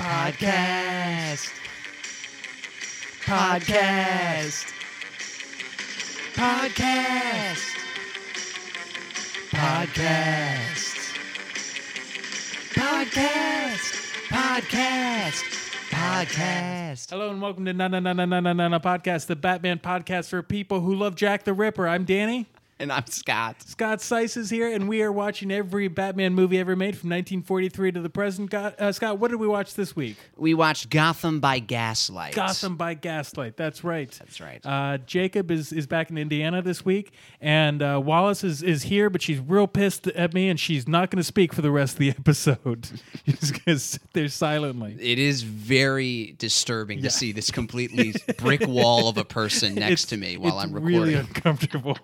Podcast. Podcast. Podcast. Podcast. Podcast. Podcast. Podcast. Hello and welcome to Na Na Na Na Na Na Na Podcast, the Batman podcast for people who love Jack the Ripper. I'm Danny. And I'm Scott. Scott Seiss is here, and we are watching every Batman movie ever made from 1943 to the present. Uh, Scott, what did we watch this week? We watched Gotham by Gaslight. Gotham by Gaslight. That's right. That's right. Uh, Jacob is, is back in Indiana this week, and uh, Wallace is, is here, but she's real pissed at me, and she's not going to speak for the rest of the episode. she's going to sit there silently. It is very disturbing Yeah. to see this completely brick wall of a person next It's- to me while I'm recording. really uncomfortable.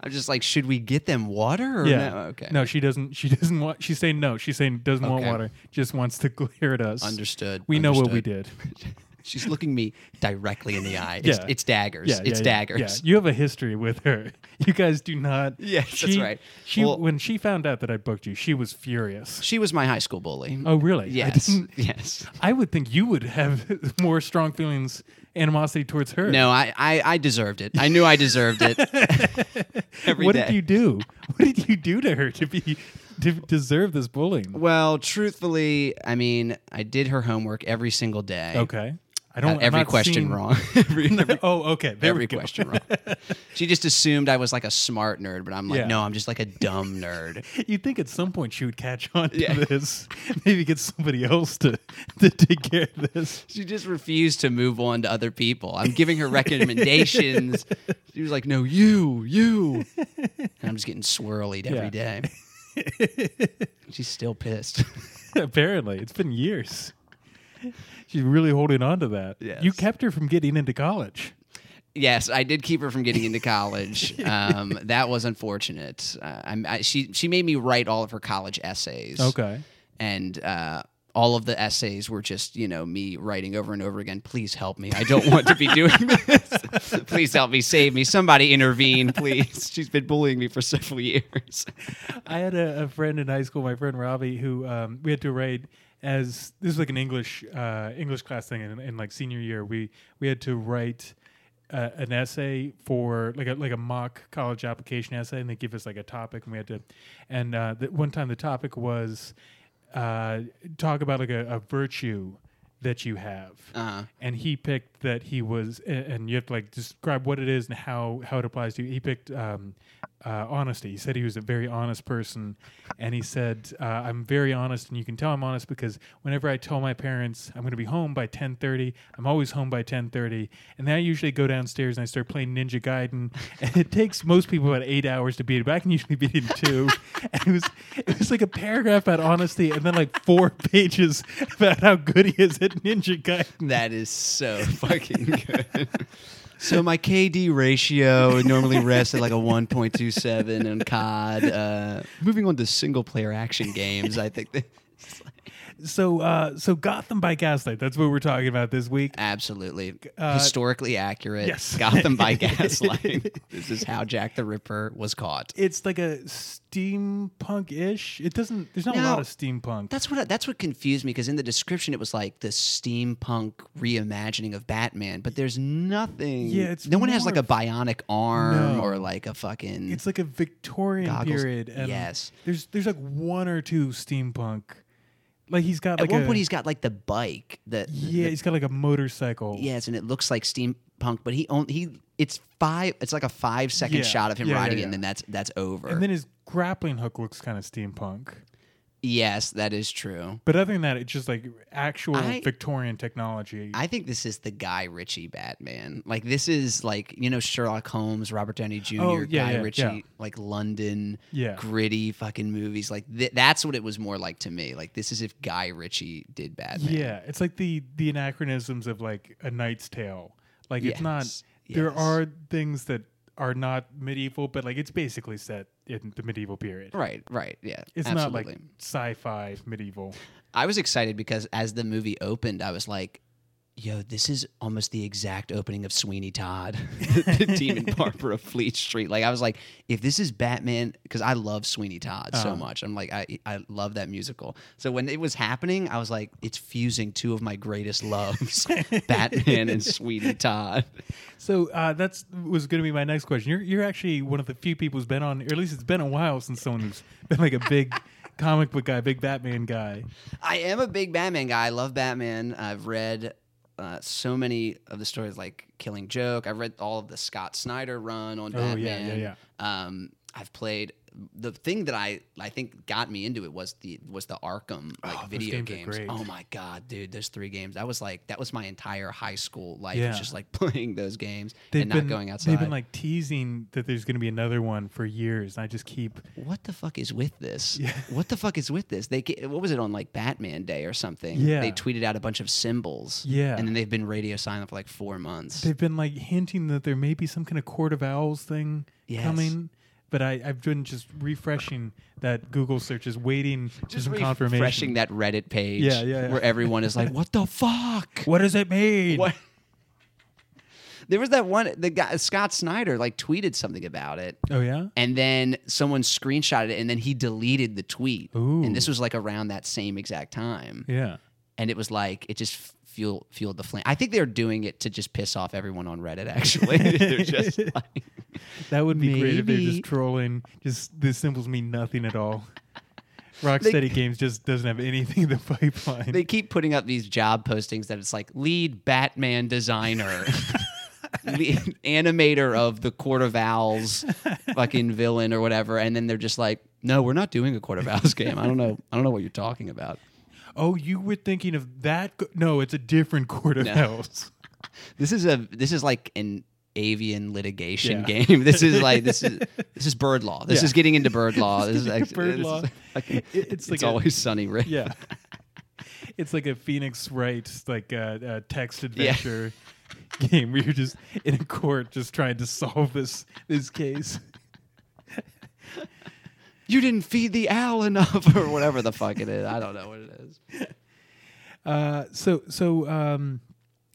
I'm just like, should we get them water or yeah. no? Okay. No, she doesn't. She doesn't want. She's saying no. She's saying doesn't want water. Just wants to glare at us. Understood. We know what we did. She's looking me directly in the eye. It's, Yeah. it's daggers. Yeah, it's yeah, daggers. Yeah, you have a history with her. You guys do not. Yes, that's right. She Well- when she found out that I booked you, she was furious. She was my high school bully. Oh, really? Yes. didn't- Yes. I would think you would have more strong feelings, animosity towards her. No, I, I, I deserved it. I knew I deserved it. Every What day. did you do? What did you do to her to be to deserve this bullying? Well, truthfully, I mean, I did her homework every single day. Okay. I don't. I'm every question seeing- wrong. every, every, Oh, okay. There every question wrong. She just assumed I was like a smart nerd, but I'm like, Yeah. no, I'm just like a dumb nerd. You'd think at some point she would catch on to Yeah. this. Maybe get somebody else to, to take care of this. She just refused to move on to other people. I'm giving her recommendations. She was like, no, you, you. And I'm just getting swirlied every Yeah. day. She's still pissed. Apparently, it's been years. She's really holding on to that. Yes. You kept her from getting into college. Yes, I did keep her from getting into college. Um, that was unfortunate. Uh, I'm, I, she she made me write all of her college essays. Okay. and uh, all of the essays were just you know me writing over and over again. Please help me. I don't want to be doing this. please help me. Save me. Somebody intervene, please. She's been bullying me for several years. I had a, a friend in high school, my friend Robbie, who um, we had to write as this is like an English uh, English class thing in, in like senior year. We we had to write uh, an essay for like a like a mock college application essay, and they give us like a topic, and we had to. And uh, the, one time the topic was uh, talk about like a, a virtue that you have. Uh, and he picked that he was and you have to like describe what it is and how how it applies to you he picked um, uh, honesty. He said he was a very honest person and he said uh, i'm very honest and you can tell i'm honest because whenever i tell my parents i'm going to be home by 10.30 i'm always home by 10.30 and then i usually go downstairs and i start playing ninja gaiden. And it takes most people about eight hours to beat it but i can usually beat it in two. And it was it was like a paragraph about honesty and then like four pages about how good he is at ninja gaiden. That is so fucking good. So my KD ratio normally rests at like a 1.27 in COD. Uh, moving on to single player action games, I think that So, uh, so Gotham by Gaslight. That's what we're talking about this week. absolutely Uh, historically accurate. yes. Gotham by Gaslight. this is how Jack the Ripper was caught. It's like a steampunk-ish. It doesn't. There's not a lot of steampunk. That's what that's what confused me because in the description it was like the steampunk reimagining of Batman, but there's nothing. Yeah, it's no one has like a bionic arm No. or like a fucking. it's like a Victorian Goggles. period. And Yes. There's there's like one or two steampunk. Like he's got At like one a, point, he's got like the bike that. yeah, he's got like a motorcycle. Yes, and it looks like steampunk, but he only he. It's five. It's like a five second Yeah. shot of him Yeah, yeah, riding it, yeah. and then that's that's over. And then his grappling hook looks kind of steampunk. Yes, that is true. But other than that, it's just like actual I- Victorian technology. I think this is the Guy Ritchie Batman. Like this is like you know Sherlock Holmes, Robert Downey Jr., Oh, yeah, Guy yeah, Ritchie, yeah. like London, Yeah. gritty fucking movies. Like th- that's what it was more like to me. Like this is if Guy Ritchie did Batman. Yeah, it's like the the anachronisms of like a Knight's Tale. Like it's not. Yes, There are things that are not medieval, but like it's basically set in the medieval period. Right, right, yeah. It's absolutely. not like sci-fi medieval. I was excited because as the movie opened, I was like, yo, this is almost the exact opening of Sweeney Todd, the Demon Barber of Fleet Street. Like I was like, if this is Batman, because I love Sweeney Todd so Uh-huh. much. I'm like, I I love that musical. So when it was happening, I was like, it's fusing two of my greatest loves, Batman and Sweeney Todd. So uh, that's was going to be my next question. You're you're actually one of the few people who's been on, or at least it's been a while since someone who's been like a big comic book guy, big Batman guy. I am a big Batman guy. I love Batman. I've read uh, so many of the stories, like Killing Joke. I've read all of the Scott Snyder run on Oh, yeah, Batman. yeah, Um, I've played the thing that I I think got me into it was the was the Arkham oh, like Oh, video games games. Oh my god, dude, those three games. That was like that was my entire high school life. Yeah. Was just like playing those games They've and been not going outside. They've been like teasing that there's going to be another one for years, and I just keep what the fuck is with this? Yeah. What the fuck is with this? They what was it on like Batman Day or something? Yeah. They tweeted out a bunch of symbols. Yeah. And then they've been radio silent for like four months. they've been like hinting that there may be some kind of Court of Owls thing Yes. coming. But I, I've been just refreshing that Google search, is waiting for Just some confirmation. refreshing that Reddit page. Yeah, yeah, yeah. Where everyone is like, "What the fuck? What does it mean? What?" There was that one. The guy Scott Snyder like tweeted something about it, Oh yeah. and then someone screenshotted it, and then he deleted the tweet. Ooh. And this was like around that same exact time. Yeah. And it was like it just fuel fueled the flame. I think they're doing it to just piss off everyone on Reddit. Actually, they're just like, That would be great if they're just trolling. Just the symbols mean nothing at all. Rocksteady Games just doesn't have anything in the pipeline. they keep putting up these job postings that it's like lead Batman designer. lead animator of the Court of Owls fucking villain or whatever and then they're just like no we're not doing a Court of Owls game I don't know I don't know what you're talking about oh, you were thinking of that? Go- no, it's a different Court of No. Owls. this is a this is like an avian litigation Yeah. game this is like this is this is bird law this Yeah. is getting into bird law this is Getting into actually bird this law. is like, It- it's it's, like a- always sunny right? Yeah. it's like a Phoenix Wright like uh, uh, text adventure game where you're just in a court just trying to solve this this case. You didn't feed the owl enough or whatever the fuck it is. I don't know what it is. Uh, so so um,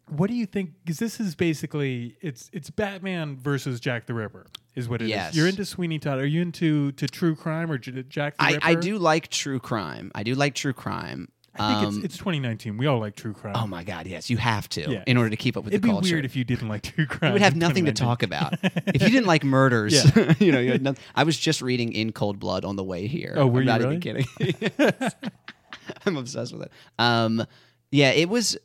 what do you think? Because this is basically it's it's Batman versus Jack the Ripper is what it is. Yes. You're into Sweeney Todd. Are you into to true crime or J- Jack the I, Ripper? I do like true crime. I do like true crime. I think Um, it's, it's 2019. We all like true crime. oh my god, yes, you have to Yeah. in order to keep up with It'd the be culture. weird if you didn't like true crime. you would have nothing to talk about. if you didn't like murders, Yeah. you know, you had nothing. I was just reading In Cold Blood on the way here. Oh, were I'm you not really? even kidding. I'm obsessed with it. Um, yeah, it was.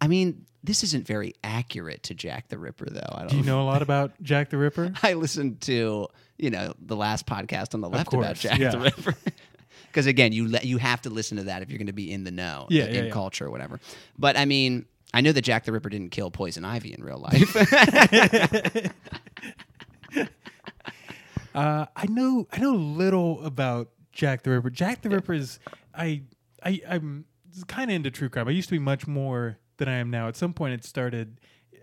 I mean, this isn't very accurate to Jack the Ripper, though. I don't. Do you know a lot about Jack the Ripper? I listened to you know the last podcast on the left about Jack yeah. the Ripper. Because again, you le- you have to listen to that if you're going to be in the know, Yeah, in yeah, yeah. culture or whatever. But I mean, I know that Jack the Ripper didn't kill Poison Ivy in real life. Uh, I know I know little about Jack the Ripper. Jack the Ripper is I I I'm kind of into true crime. I used to be much more than I am now. At some point, it started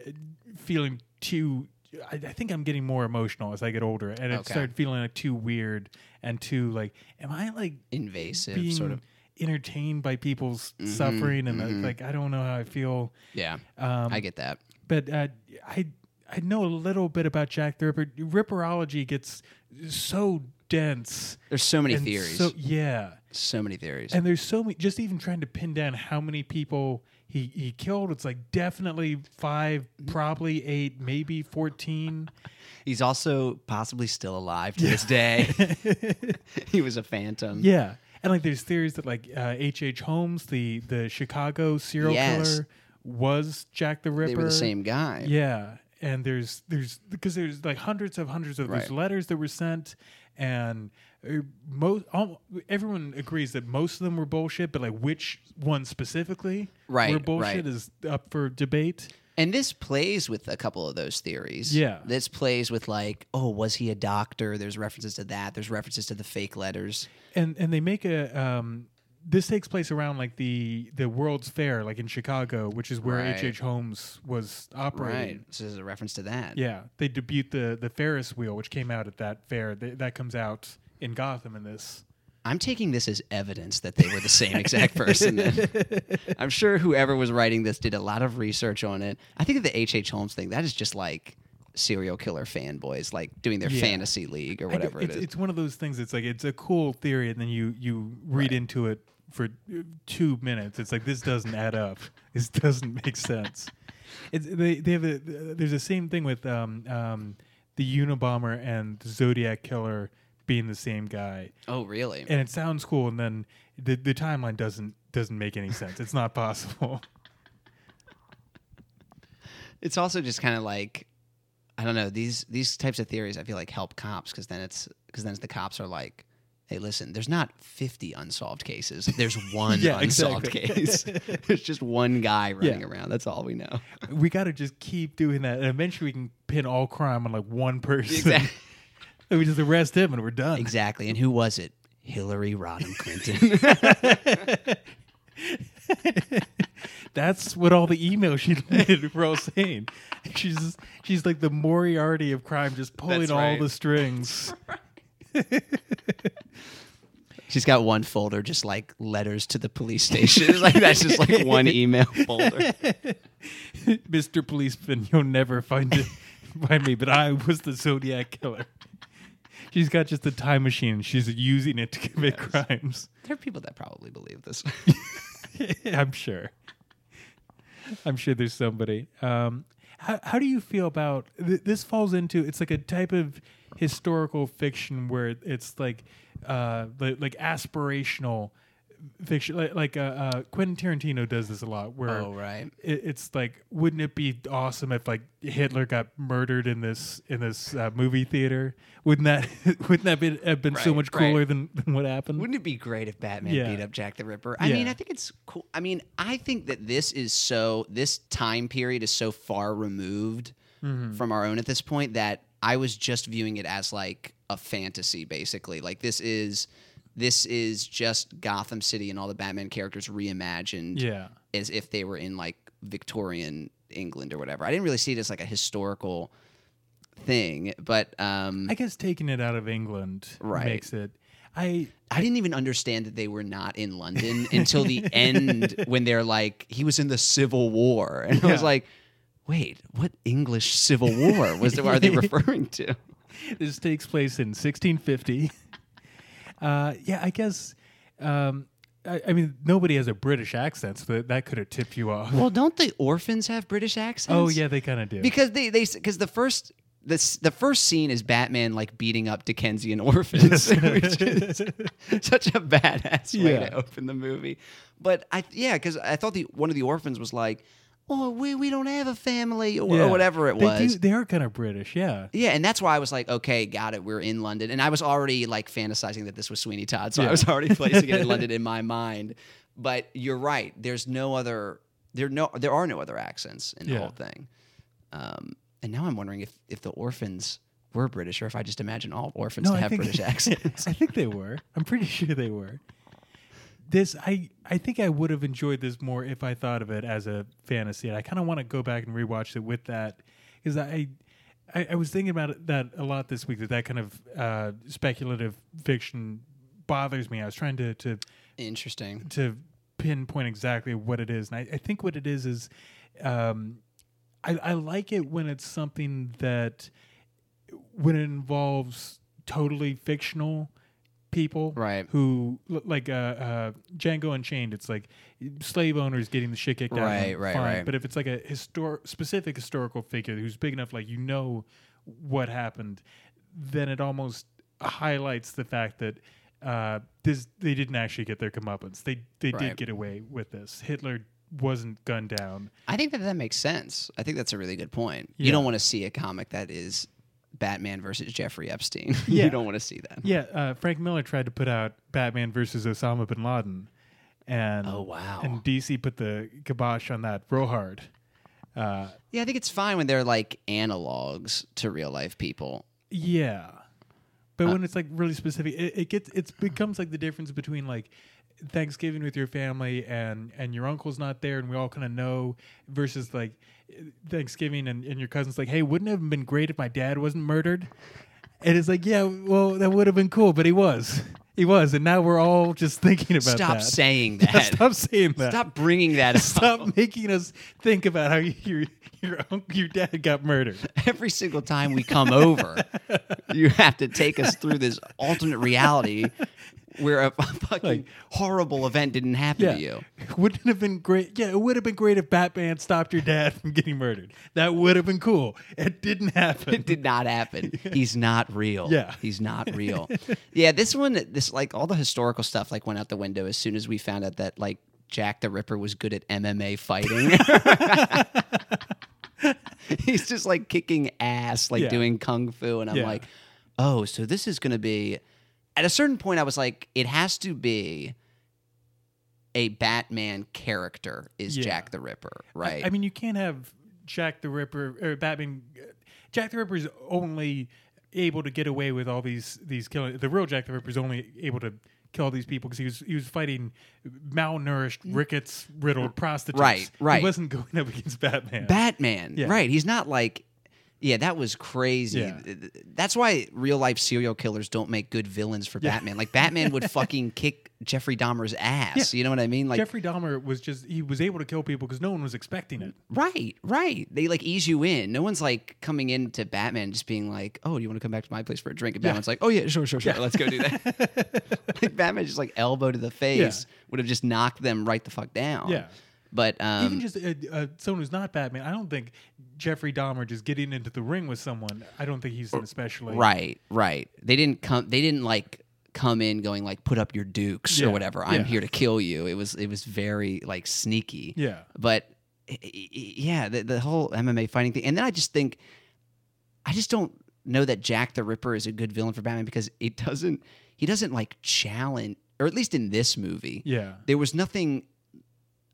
uh, feeling too. I, I think I'm getting more emotional as I get older, and it Okay. started feeling like too weird and too like. Am I like Invasive, being sort of. entertained by people's suffering? And mhm. like I don't know how I feel. Yeah, Um, I get that. but uh, I I know a little bit about Jack the Ripper. Ripperology gets so dense. There's so many theories. So yeah, so many theories. and there's so many. Just even trying to pin down how many people he he killed. It's like definitely five, probably eight, maybe fourteen. He's also possibly still alive to this day. he was a phantom. Yeah, and like there's theories that like H. H. Holmes, the the Chicago serial Yes. killer, was Jack the Ripper. They were the same guy. Yeah, and there's there's because there's like hundreds of hundreds of Right. these letters that were sent, and uh, most all, everyone agrees that most of them were bullshit, but like which one specifically Right, were bullshit right. is up for debate. And this plays with a couple of those theories. Yeah. This plays with like, oh, was he a doctor? There's references to that. There's references to the fake letters. And and they make a um, this takes place around like the the World's Fair, like in Chicago, which is where H. Right. H. Holmes was operating. Right. This is a reference to that. Yeah, they debut the the Ferris wheel, which came out at that fair. Th- that comes out in Gotham in this. I'm taking this as evidence that they were the same exact person. Then. I'm sure whoever was writing this did a lot of research on it. I think of the H. H. Holmes thing. That is just like serial killer fanboys, like doing their Yeah. fantasy league or whatever get- it it's, it's one of those things. It's like it's a cool theory, and then you you read Right. into it for uh, two minutes. It's like this doesn't add up. This doesn't make sense. It's they they have a there's the same thing with um um the Unabomber and the Zodiac killer being the same guy, oh, really? and it sounds cool, and then the the timeline doesn't doesn't make any sense. It's not possible. It's also just kind of like I don't know these these types of theories. I feel like help cops because then it's because then the cops are like, hey, listen, there's not 50 unsolved cases. There's one Yeah, unsolved case. there's just one guy running Yeah. around. That's all we know. we got to just keep doing that, and eventually we can pin all crime on like one person. Exactly. we just arrest him, and we're done. exactly. And who was it? Hillary Rodham Clinton. That's what all the emails she did were all saying. She's she's like the Moriarty of crime, just pulling That's all right. the strings. She's got one folder just like letters to the police station. like that's just like one email folder. Mr. Policeman, you'll never find it find me, but I was the Zodiac killer. She's got just a time machine. She's using it to commit crimes. There are people that probably believe this. I'm sure. I'm sure there's somebody. Um, how, how do you feel about th- this? Falls into it's like a type of historical fiction where it's like uh, like, like aspirational fiction. Like, like uh, uh, Quentin Tarantino does this a lot. Where oh right. it, it's like, wouldn't it be awesome if like Hitler got murdered in this in this uh, movie theater? Wouldn't that wouldn't that be, have been so Right, much right. cooler than, than what happened? Wouldn't it be great if Batman Yeah. beat up Jack the Ripper? I Yeah. mean, I think it's cool. I mean, I think that this is so this time period is so far removed Mm-hmm. from our own at this point that I was just viewing it as like a fantasy basically. Like this is this is just Gotham City and all the Batman characters reimagined yeah. as if they were in like Victorian England or whatever. I didn't really see it as like a historical thing, but um I guess taking it out of England Right. makes it. I I didn't even understand that they were not in London until the end when they're like, he was in the Civil War. And I was like, wait, what English Civil War was are they referring to? this takes place in 1650. Uh, yeah, I guess. Um, I, I mean, nobody has a British accent, so that, that could have tipped you off. Well, don't the orphans have British accents? oh yeah, they kind of do. Because they they because the first this the first scene is Batman like beating up Dickensian orphans, which is such a badass way Yeah. to open the movie. But I yeah, because I thought the one of the orphans was like, "Oh, we we don't have a family" or, or whatever it They was. do- they are kind of British, yeah. Yeah, and that's why I was like, okay, got it. We're in London, and I was already like fantasizing that this was Sweeney Todd, so I was already placing it in London in my mind. But you're right. There's no other. There no. There are no other accents in the whole thing. Um, and now I'm wondering if if the orphans were British, or if I just imagine all orphans to have think, British accents. I think they were. I'm pretty sure they were. This I I think I would have enjoyed this more if I thought of it as a fantasy. And I kind of want to go back and rewatch it with that because I, I I was thinking about that a lot this week. That that kind of uh, speculative fiction bothers me. I was trying to to Interesting. to pinpoint exactly what it is. And I, I think what it is is um, I, I like it when it's something that when it involves totally fictional people Right. who like uh, uh, Django Unchained it's like slave owners getting the shit kicked out Right, them, right, fine. right. but if it's like a histor- specific historical figure who's big enough like you know what happened then it almost highlights the fact that uh, this they didn't actually get their comeuppance. They they Right. did get away with this. Hitler wasn't gunned down. I think that that makes sense. I think that's a really good point. You don't want to see a comic that is Batman versus Jeffrey Epstein. Yeah. you don't want to see that. Yeah, uh, Frank Miller tried to put out Batman versus Osama bin Laden, and Oh, wow. and DC put the kibosh on that real hard. Uh, Yeah, I think it's fine when they're like analogs to real life people. yeah, but when it's like really specific, it, it gets it becomes like the difference between like Thanksgiving with your family and and your uncle's not there and we all kind of know versus like Thanksgiving and, and your cousin's like, hey, wouldn't it have been great if my dad wasn't murdered? And it's like, yeah, well, that would have been cool, but he was. He was, and now we're all just thinking about Stop that. saying that. stop saying that. Stop bringing that up. Stop making us think about how your your your dad got murdered. Every single time we come over, you have to take us through this alternate reality where a fucking Like- horrible event didn't happen to you. Wouldn't it have been great? Yeah, it would have been great if Batman stopped your dad from getting murdered. That would have been cool. It didn't happen. It did not happen. He's not real. Yeah. He's not real. yeah, this one, this like all the historical stuff like went out the window as soon as we found out that like Jack the Ripper was good at MMA fighting. He's just like kicking ass, like Yeah. doing kung fu, and I'm Yeah. like, oh, so this is gonna be. At a certain point, I was like, it has to be a Batman character is Yeah. Jack the Ripper, right? I mean, you can't have Jack the Ripper or Batman. Jack the Ripper is only able to get away with all these these killing. The real Jack the Ripper is only able to kill these people because he was he was fighting malnourished, mm. rickets riddled prostitutes. Right, right. He wasn't going up against Batman. Batman, Yeah. right? He's not like, yeah, that was crazy. Yeah. That's why real life serial killers don't make good villains for Batman. Like Batman would fucking kick Jeffrey Dahmer's ass. You know what I mean? Like, Jeffrey Dahmer was just he was able to kill people because no one was expecting it. right, right. They like ease you in. No one's like coming into Batman just being like, "Oh, do you want to come back to my place for a drink?" And Batman's like, "Oh yeah, sure, sure, sure. Let's go do that." like Batman just like elbow to the face would have just knocked them right the fuck down. Yeah. But um, Even just uh, uh, someone who's not Batman, I don't think Jeffrey Dahmer just getting into the ring with someone. I don't think he's an especially Right, right. They didn't come. They didn't like come in going like put up your dukes Yeah, or whatever. I'm yeah. here to kill you. It was it was very like sneaky. Yeah. But yeah, the, the whole MMA fighting thing, and then I just think, I just don't know that Jack the Ripper is a good villain for Batman because it doesn't. He doesn't like challenge, or at least in this movie, Yeah. there was nothing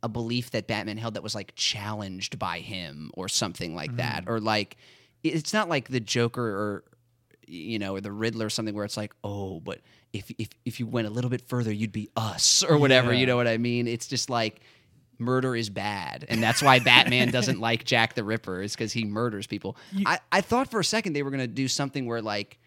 a belief that Batman held that was like challenged by him or something like that. Mm. Or like it's not like the Joker or you know or the Riddler or something where it's like oh but if if if you went a little bit further you'd be us or whatever Yeah. you know what I mean? It's just like murder is bad and that's why Batman doesn't like Jack the Ripper is because he murders people. You- I, I thought for a second they were gonna do something where like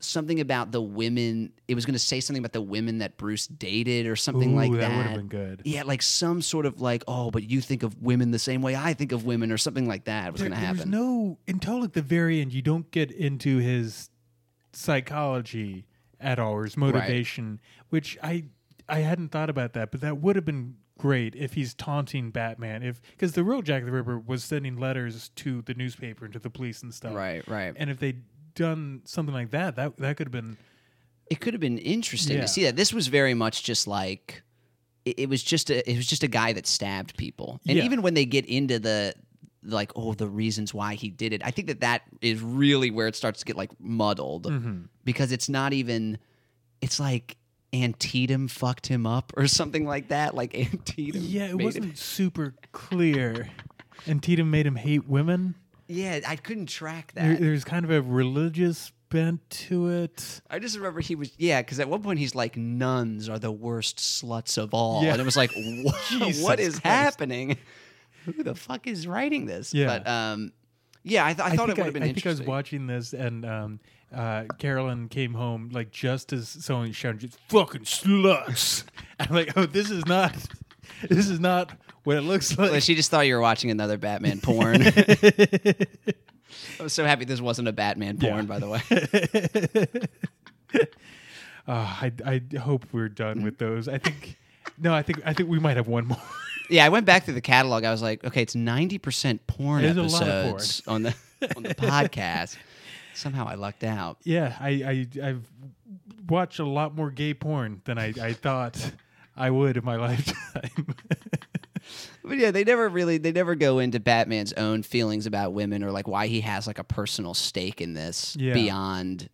something about the women it was going to say something about the women that Bruce dated or something Ooh, like that that. would have been good. Yeah, like some sort of like, oh, but you think of women the same way I think of women or something like that was going to There's happen. no until like the very end. You don't get into his psychology at all or his motivation, which I I hadn't thought about that, but that would have been great if he's taunting Batman. If because the real Jack the Ripper was sending letters to the newspaper and to the police and stuff. right, right. And if they'd done something like that, that that could have been it could have been interesting Yeah. to see that. This was very much just like it, it was just a it was just a guy that stabbed people. And Yeah. even when they get into the like oh the reasons why he did it, I think that that is really where it starts to get like muddled Mm-hmm. because it's not even it's like Antietam fucked him up or something like that. Like Antietam, yeah, it wasn't him- super clear. Antietam made him hate women. Yeah, I couldn't track There, that. there's kind of a religious bent to it. I just remember he was yeah, because at one point he's like, "Nuns are the worst sluts of all," Yeah. and it was like, what, what is Christ. happening? Who the fuck is writing this? Yeah. but um, yeah, I, th- I thought it would have been I think I was watching this, and um, uh, Carolyn came home like just as someone shouted, "Just fucking sluts!" I'm like, "Oh, this is not, this is not what it looks like." Well, she just thought you were watching another Batman porn. I was so happy this wasn't a Batman porn, by the way. Uh, I I hope we're done with those. I think no, I think I think we might have one more. Yeah, I went back through the catalog. I was like, okay, it's ninety percent porn There's of porn. episodes on the on the podcast. Somehow I lucked out. yeah, I, I I've watched a lot more gay porn than I, I thought I would in my lifetime. But yeah, they never really they never go into Batman's own feelings about women or like why he has like a personal stake in this Yeah. beyond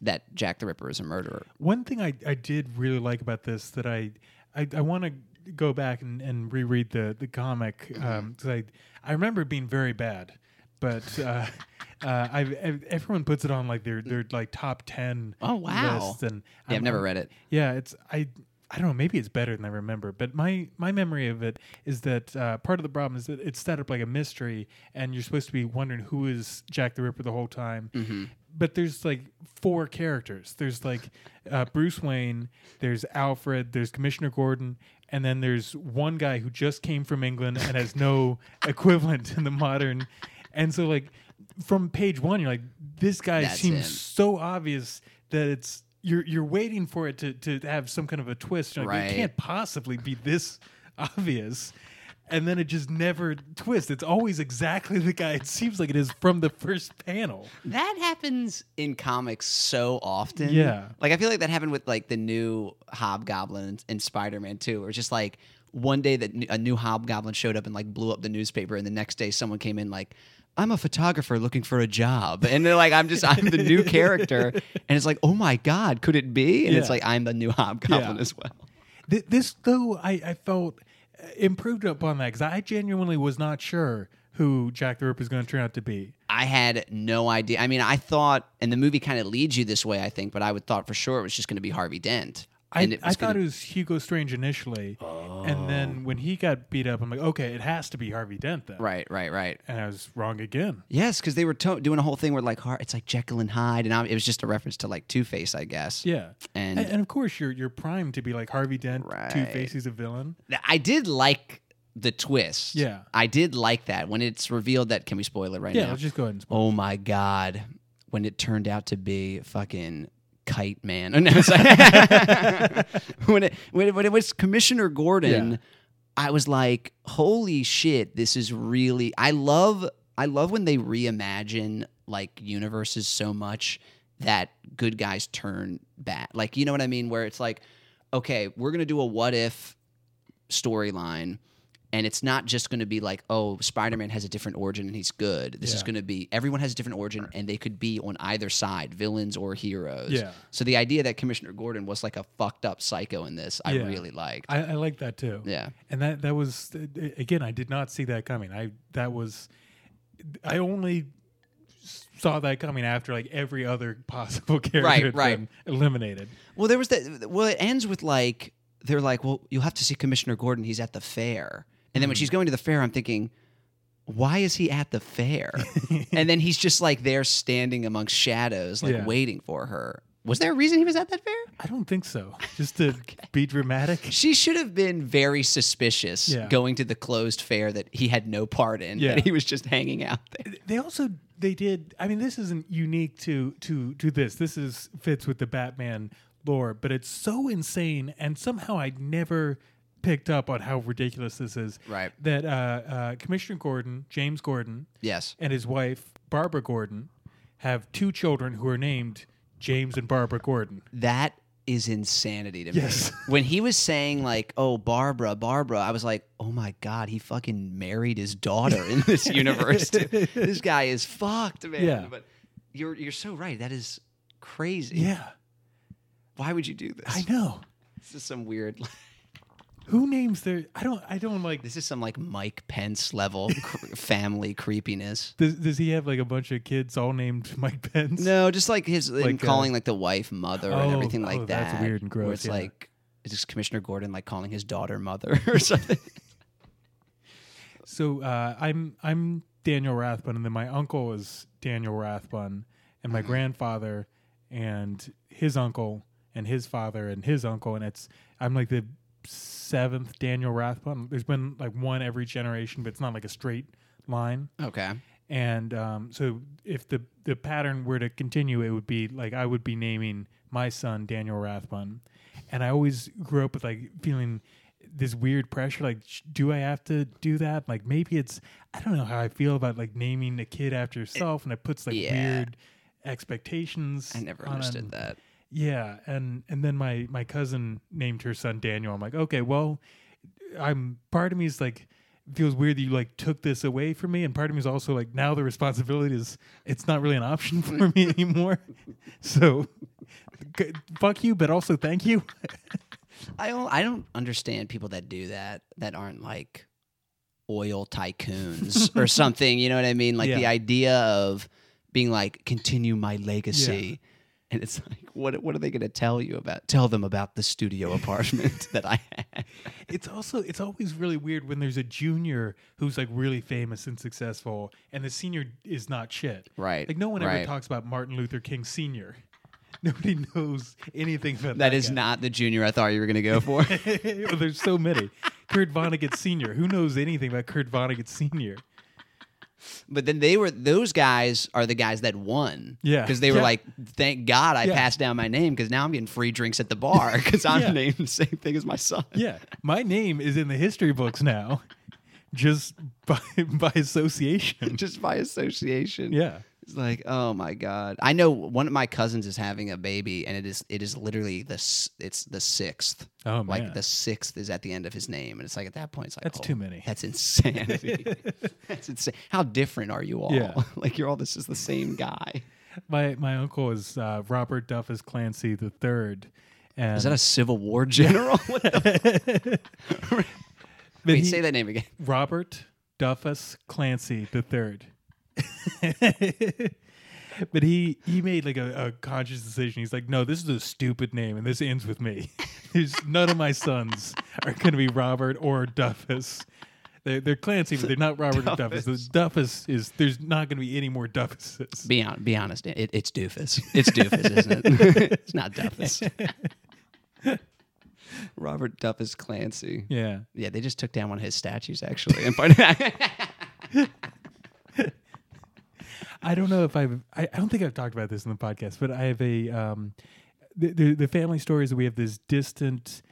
that Jack the Ripper is a murderer. One thing I, I did really like about this that I I, I want to go back and, and reread the the comic because I I remember it being very bad, but uh, uh, I've, ev- everyone puts it on like their their like top ten. Oh, wow. lists, and Yeah, I've never read it. Yeah, it's I. I don't know. Maybe it's better than I remember, but my my memory of it is that uh, part of the problem is that it's set up like a mystery, and you're supposed to be wondering who is Jack the Ripper the whole time. Mm-hmm. but there's like four characters. There's like uh, Bruce Wayne, there's Alfred, there's Commissioner Gordon, and then there's one guy who just came from England and has no equivalent in the modern. And so like from page one, you're like, this guy That's seems him. so obvious that it's you're you're waiting for it to to have some kind of a twist. You're like, Right. It can't possibly be this obvious. And then it just never twists. It's always exactly the guy it seems like it is from the first panel. That happens in comics so often. Yeah. Like I feel like that happened with like the new Hobgoblin and Spider-Man too. Or just like one day that a new Hobgoblin showed up and like blew up the newspaper, and the next day someone came in like. I'm a photographer looking for a job. And they're like, I'm just, I'm the new character. And it's like, oh my God, could it be? And it's like, I'm the new Hobgoblin Yeah. as well. Th- this though I, I felt uh, improved upon that because I genuinely was not sure who Jack the Ripper is going to turn out to be. I had no idea. I mean, I thought, and the movie kind of leads you this way, I think, but I would thought for sure it was just going to be Harvey Dent. I, I thought gonna- it was Hugo Strange initially, and then when he got beat up, I'm like, okay, it has to be Harvey Dent then. right, right, right. And I was wrong again. Yes, because they were to- doing a whole thing where like Har- it's like Jekyll and Hyde, and I, it was just a reference to like Two Face, I guess. Yeah, And- and, and of course you're you're primed to be like Harvey Dent, Right. Two Face, he's a villain. I did like the twist. Yeah. I did like that when it's revealed that. Can we spoil it right now? Yeah, now? let's just go ahead and. spoil Oh my god, when it turned out to be fucking Kite Man. Oh, no, when it when it, when it was Commissioner Gordon, Yeah. I was like, holy shit, this is really. I love I love when they reimagine like universes so much that good guys turn bad. Like you know what I mean? Where it's like, okay, we're gonna do a what if storyline. And it's not just going to be like, oh, Spider Man has a different origin and he's good. This is going to be everyone has a different origin and they could be on either side, villains or heroes. Yeah. So the idea that Commissioner Gordon was like a fucked up psycho in this, I Yeah. really liked. I, I like that too. yeah. and that that was again i did not see that coming i that was i only saw that coming after like every other possible character Right, had right. been eliminated Well, there was that. Well, it ends with like they're like, well, you'll have to see Commissioner Gordon. He's at the fair. And then when hmm. she's going to the fair, I'm thinking, why is he at the fair? and then he's just like there standing amongst shadows, like Yeah. waiting for her. Was there a reason he was at that fair? i don't think so just to be dramatic She should have been very suspicious Yeah. going to the closed fair that he had no part in. Yeah. That he was just hanging out there. they also they did i mean this isn't unique to to to this this is fits with the batman lore but it's so insane and somehow I'd never picked up on how ridiculous this is Right. that uh, uh commissioner gordon james gordon Yes. and his wife Barbara Gordon have two children who are named James and Barbara Gordon. That is insanity to Yes. me. When he was saying like, "Oh, Barbara, Barbara," I was like, "Oh my god, he fucking married his daughter in this universe." this guy is fucked, man. Yeah. But you're you're so right. That is crazy. Yeah, Why would you do this? I know. This is some weird. Who names their? I don't. I don't like. This is some like Mike Pence level cr- family creepiness. Does, does he have like a bunch of kids all named Mike Pence? No, just like his him Like, uh, calling like the wife mother and oh, everything like oh, that. that's weird and Where gross, it's yeah. like, is this Commissioner Gordon like calling his daughter mother or something? So uh, I'm I'm Daniel Rathbun, and then my uncle is Daniel Rathbun, and my grandfather, and his uncle, and his father, and his uncle, and it's I'm like the seventh Daniel Rathbun. There's been like one every generation, but it's not like a straight line. okay. And um, so if the the pattern were to continue, it would be like I would be naming my son Daniel Rathbun, and I always grew up with like feeling this weird pressure like sh- do i have to do that like maybe it's i don't know how i feel about like naming a kid after yourself and it puts like Yeah. weird expectations I never understood that. Yeah and and then my my cousin named her son daniel i'm like okay well i'm part of me is like feels weird that you like took this away from me and part of me is also like now the responsibility is it's not really an option for me anymore so g- fuck you but also thank you I don't, I don't understand people that do that that aren't like oil tycoons or something. You know what I mean? Like the idea of being like continue my legacy. And it's like, what what are they going to tell you about? Tell them about the studio apartment that I had. It's also it's always really weird when there's a junior who's like really famous and successful, and the senior is not shit. Right, Like no one ever talks about Martin Luther King Senior. Nobody knows anything about that. That is guy. not the junior I thought you were going to go for. Well, there's so many. Kurt Vonnegut Senior. Who knows anything about Kurt Vonnegut Senior? But then they were those guys are the guys that won. Yeah. because they were Yeah. like, thank God I Yeah. passed down my name because now I'm getting free drinks at the bar because I'm Yeah. named the same thing as my son. Yeah, my name is in the history books now, just by by association. just by association. Yeah. It's like, oh my god! I know one of my cousins is having a baby, and it is it is literally the it's the sixth. Oh, man. like the sixth is at the end of his name, and it's like at that point, it's like That's oh, too many. That's insanity. that's insane. How different are you all? Yeah. like you're all this is the same guy. My my uncle is uh, Robert Duffus Clancy the third. And Is that a Civil War general? What the- but Wait, he- say that name again. Robert Duffus Clancy the third. but he he made like a, a conscious decision. He's like, no, this is a stupid name, and this ends with me. There's none of my sons are going to be Robert or Duffus. They're, they're Clancy, but they're not Robert or Duffus. The Duffus is there's not going to be any more Duffuses. Be on, be honest. It, it's doofus. It's doofus, isn't it? it's not Duffus. Robert Duffus Clancy. Yeah. Yeah, they just took down one of his statues actually. And I don't know if I've. I, I don't think I've talked about this in the podcast, but I have a. Um, the, the the family story is that we have this distant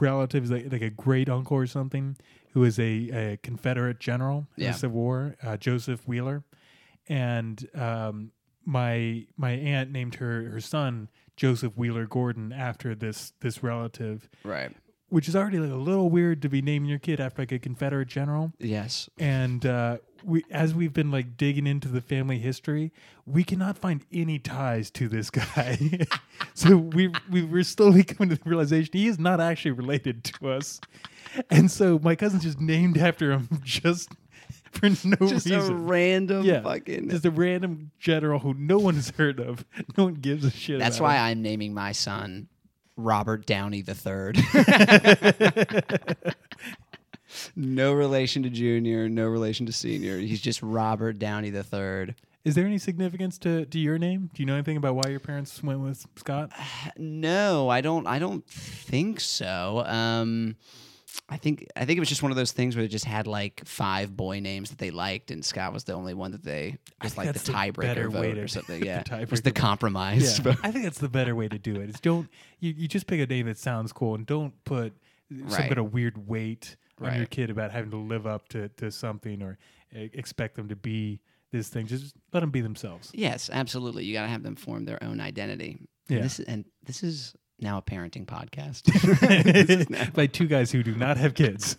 relative, like like a great uncle or something, who is a, a Confederate general in Yeah. the Civil War, uh, Joseph Wheeler, and um, my my aunt named her her son Joseph Wheeler Gordon after this this relative, right. Which is already like a little weird to be naming your kid after like a Confederate general Yes. and uh, we as we've been like digging into the family history, we cannot find any ties to this guy. so we we we're slowly coming to the realization he is not actually related to us, and so my cousin's just named after him just for no Just a reason. random yeah, fucking. just a random general who no one has heard of. No one gives a shit. That's why him. I'm naming my son Robert Downey the Third. no relation to Junior, no relation to Senior. He's just Robert Downey the Third. Is there any significance to, to your name? Do you know anything about why your parents went with Scott? No, I don't. I don't think so. Um, I think I think it was just one of those things where they just had like five boy names that they liked, and Scott was the only one that they was like the tiebreaker vote or something. the Yeah, tiebreaker was the compromise vote. I think that's the better way to do it. Is don't you, you just pick a name that sounds cool and don't put some Right. kind of weird weight on your kid about having to live up to, to something or expect them to be this thing. Just let them be themselves. Yes, absolutely. You got to have them form their own identity. Yeah. And this, and this is now a parenting podcast. By two guys who do not have kids.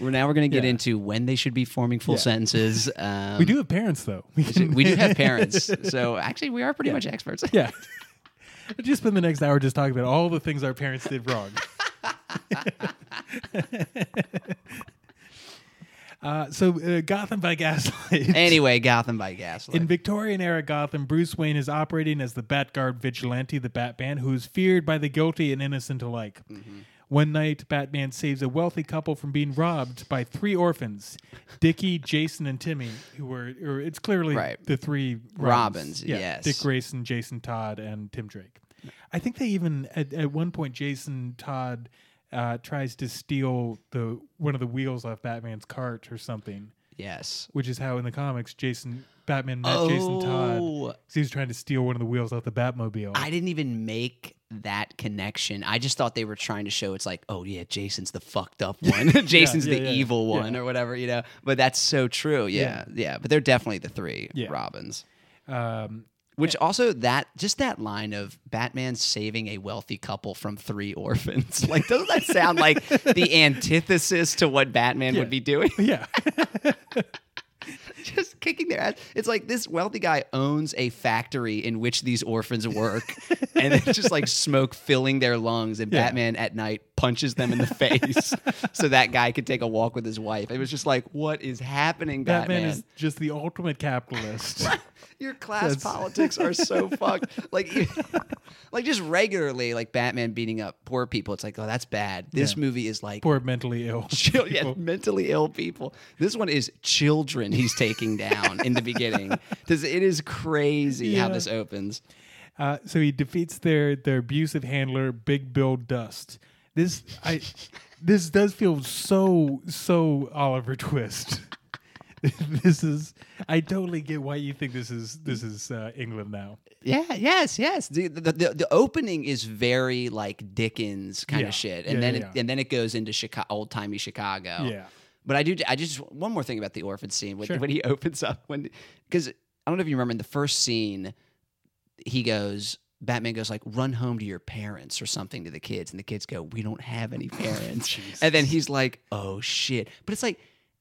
we're now we're going to get Yeah. into when they should be forming full Yeah. sentences. Um, we do have parents though. We, We do have parents, so actually we are pretty much experts. yeah. Just spend the next hour just talking about all the things our parents did wrong. Uh, so, uh, Gotham by Gaslight. Anyway, Gotham by Gaslight. In Victorian era Gotham, Bruce Wayne is operating as the Batguard vigilante, the Batman, who is feared by the guilty and innocent alike. Mm-hmm. One night, Batman saves a wealthy couple from being robbed by three orphans, Dickie, Jason, and Timmy, who were, or it's clearly Right. the three Robins, Yeah, yes. Dick Grayson, Jason Todd, and Tim Drake. I think they even at, at one point Jason Todd uh, tries to steal the one of the wheels off Batman's cart or something yes. which is how in the comics Jason Batman met Jason Todd. Oh, He was trying to steal one of the wheels off the Batmobile. I didn't even make that connection. I just thought they were trying to show it's like, oh yeah, Jason's the fucked up one. Jason's yeah, the yeah, evil yeah. one or whatever, you know. But that's so true. Yeah, yeah. But they're definitely the three Yeah. Robins. um, Which also that just that line of Batman saving a wealthy couple from three orphans. Like doesn't that sound like the antithesis to what Batman Yeah. would be doing? yeah, just kicking their ass. It's like this wealthy guy owns a factory in which these orphans work, and it's just like smoke filling their lungs. And Yeah. Batman at night punches them in the face so that guy could take a walk with his wife. It was just like, what is happening, Batman, Batman? is just the ultimate capitalist. Your class That's- politics are so fucked. Like, you- like just regularly, like Batman beating up poor people. It's like, oh, that's bad. This Yeah. movie is like Poor mentally ill. chil- yeah, mentally ill people. This one is children he's taking down in the beginning. Because it is crazy how this opens. Uh, so he defeats their their abusive handler, Big Bill Dust. This I this does feel so so Oliver Twist. this is I totally get why you think this is this is uh, England now. Yeah, yes, yes. The the, the, the opening is very like Dickens kind Yeah. of shit, and Yeah, then yeah, it, and then it goes into Chicago, old timey Chicago. Yeah. But I do. I just one more thing about the orphan scene when, Sure. when he opens up when because I don't know if you remember in the first scene, he goes. Batman goes like, "Run home to your parents" or something to the kids, and the kids go, "We don't have any parents." and then he's like, "Oh shit!" But it's like,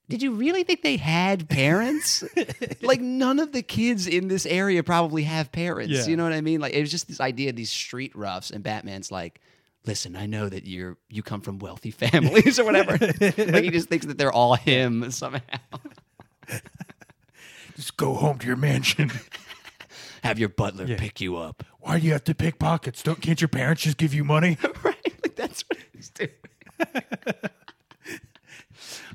did you really think they had parents? like none of the kids in this area probably have parents. Yeah. You know what I mean? Like it was just this idea of these street roughs, and Batman's like. Listen, I know that you're you come from wealthy families or whatever. like he just thinks that they're all him somehow. Just go home to your mansion. Have your butler Yeah. pick you up. Why do you have to pick pockets? Don't can't your parents just give you money? right? Like that's what he's doing.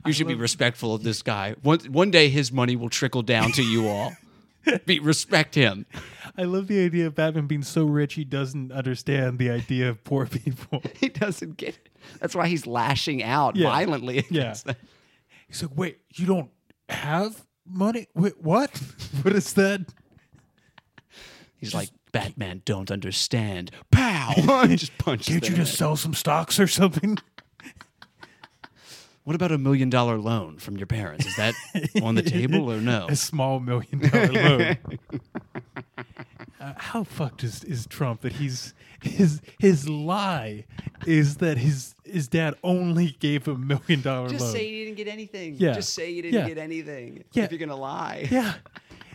You should be respectful of this guy. One one day his money will trickle down to you all. be respect him. I love the idea of Batman being so rich he doesn't understand the idea of poor people. He doesn't get it. That's why he's lashing out Yeah. violently against Yeah. them. He's like, wait, you don't have money? Wait, what? what is that? He's like, Batman don't understand. Pow! just punches Can't you just sell some stocks or something? What about a million dollar loan from your parents? Is that on the table or no? A small million dollar loan. Uh, how fucked is, is Trump that he's his his lie is that his his dad only gave him a million dollar loan? Just loan. say you didn't get anything. Yeah. Just say you didn't Yeah. get anything. Yeah. If you're gonna lie. yeah,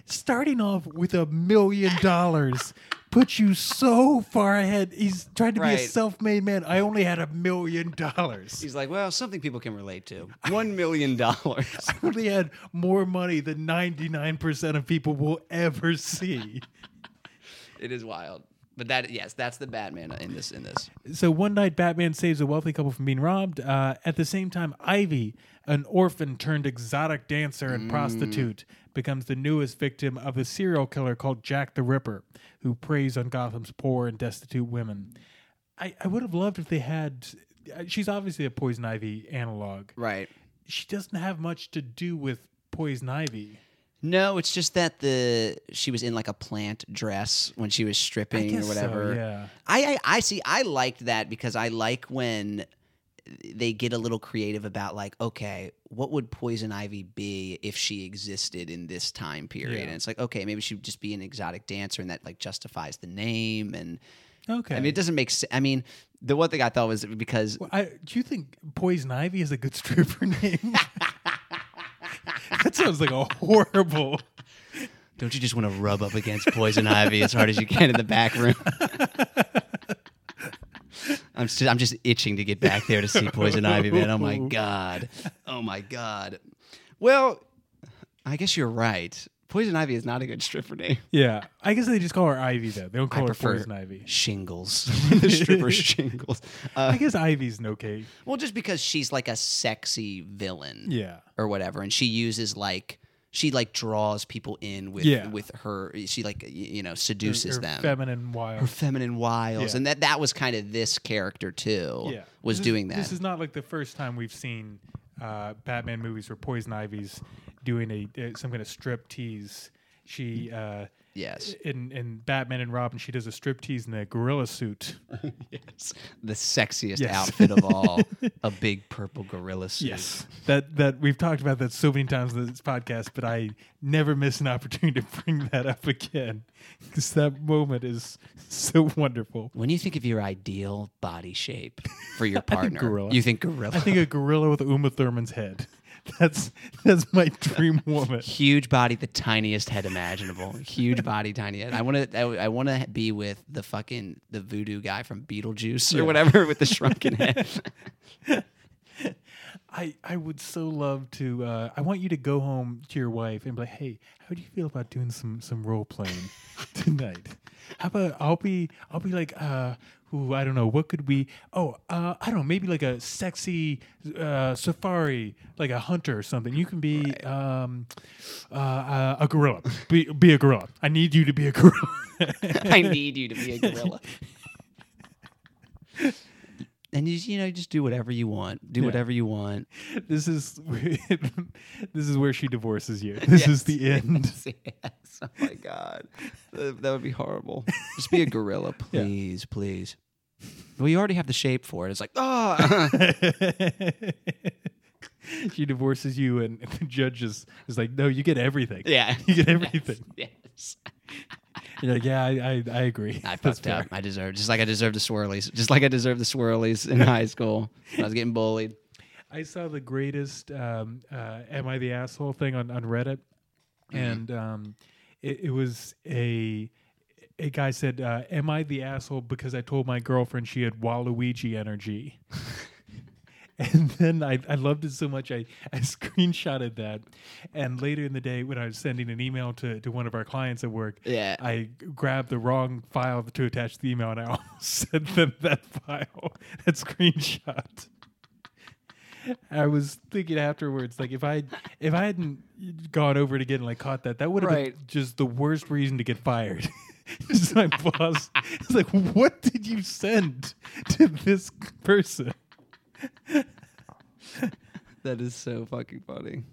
starting off with a million dollars puts you so far ahead. He's trying to be a self-made man. I only had a million dollars. He's like, well, something people can relate to. One million dollars. I only had more money than ninety nine percent of people will ever see. it is wild. But that yes, that's the Batman in this in this. So one night, Batman saves a wealthy couple from being robbed. Uh, at the same time, Ivy, an orphan turned exotic dancer and prostitute, becomes the newest victim of a serial killer called Jack the Ripper, who preys on Gotham's poor and destitute women. I, I would have loved if they had. uh, She's obviously a Poison Ivy analog. Right. She doesn't have much to do with Poison Ivy. No, it's just that the she was in like a plant dress when she was stripping or guess so, whatever. yeah. I, I I see. I liked that because I like when they get a little creative about like, okay, what would Poison Ivy be if she existed in this time period? Yeah. And it's like, okay, maybe she'd just be an exotic dancer, and that like justifies the name. And Okay. I mean, it doesn't make sense. I mean, the one thing I thought was because Well, I, do you think Poison Ivy is a good stripper name? that sounds like a horrible. don't you just want to rub up against Poison Ivy as hard as you can in the back room? I'm just, I'm just itching to get back there to see Poison Ivy, man. Oh my god. Oh my god. Well, I guess you're right. Poison Ivy is not a good stripper name. Yeah, I guess they just call her Ivy though. They don't call I her Poison Ivy. Shingles. the stripper Shingles. Uh, I guess Ivy's an okay. well, just because she's like a sexy villain. Yeah, or whatever and she uses like she like draws people in with Yeah. with her she like you know seduces Her them feminine wiles. her feminine wiles Yeah. and that that was kind of this character too yeah, was This is- doing that This is not like the first time we've seen uh, Batman movies where Poison Ivy's doing a uh, some kind of strip tease. She uh, yes in in Batman and Robin, she does a strip tease in a gorilla suit. yes the sexiest Yes. outfit of all a big purple gorilla suit Yes, that that we've talked about that so many times in this podcast, but I never miss an opportunity to bring that up again because that moment is so wonderful. when you think of your ideal body shape for your partner gorilla. you think gorilla I think a gorilla with Uma Thurman's head. That's that's my dream woman. huge body, the tiniest head imaginable. Huge body, tiny head. I want to. I, I want to be with the fucking the voodoo guy from Beetlejuice or Yeah. whatever with the shrunken head. I I would so love to. Uh, I want you to go home to your wife and be like, "Hey, how do you feel about doing some some role playing tonight? How about I'll be I'll be like, uh, who I don't know, what could we? Oh, uh, I don't know, maybe like a sexy uh, safari, like a hunter or something. You can be um, uh, uh, a gorilla. Be be a gorilla. I need you to be a gorilla. I need you to be a gorilla. and you, you know, just do whatever you want. Do Yeah. whatever you want. this is this is where she divorces you. This is the end. yes. Oh my god, that that would be horrible. Just be a gorilla, Yeah. please, please. Well, you already have the shape for it. It's like, oh, she divorces you, and the judge is, is like, "No, you get everything. yeah, You get everything." yes. You're like, "Yeah, I, I, I agree. I That's fucked up. I deserve, just like I deserved the swirlies, just like I deserved the swirlies in high school I was getting bullied. I saw the greatest um, uh, "Am I the asshole?" thing on on Reddit, Mm-hmm. and um, it, it was a a guy said, uh, "Am I the asshole because I told my girlfriend she had Waluigi energy?" and then I, I loved it so much I, I screenshotted that, and later in the day when I was sending an email to, to one of our clients at work, Yeah. I grabbed the wrong file to attach to the email, and I almost sent them that file, that screenshot. I was thinking afterwards, like if I if I hadn't gone over it again and like caught that, that would have Right. been just the worst reason to get fired. just my boss. It's like, what did you send to this person? That is so fucking funny.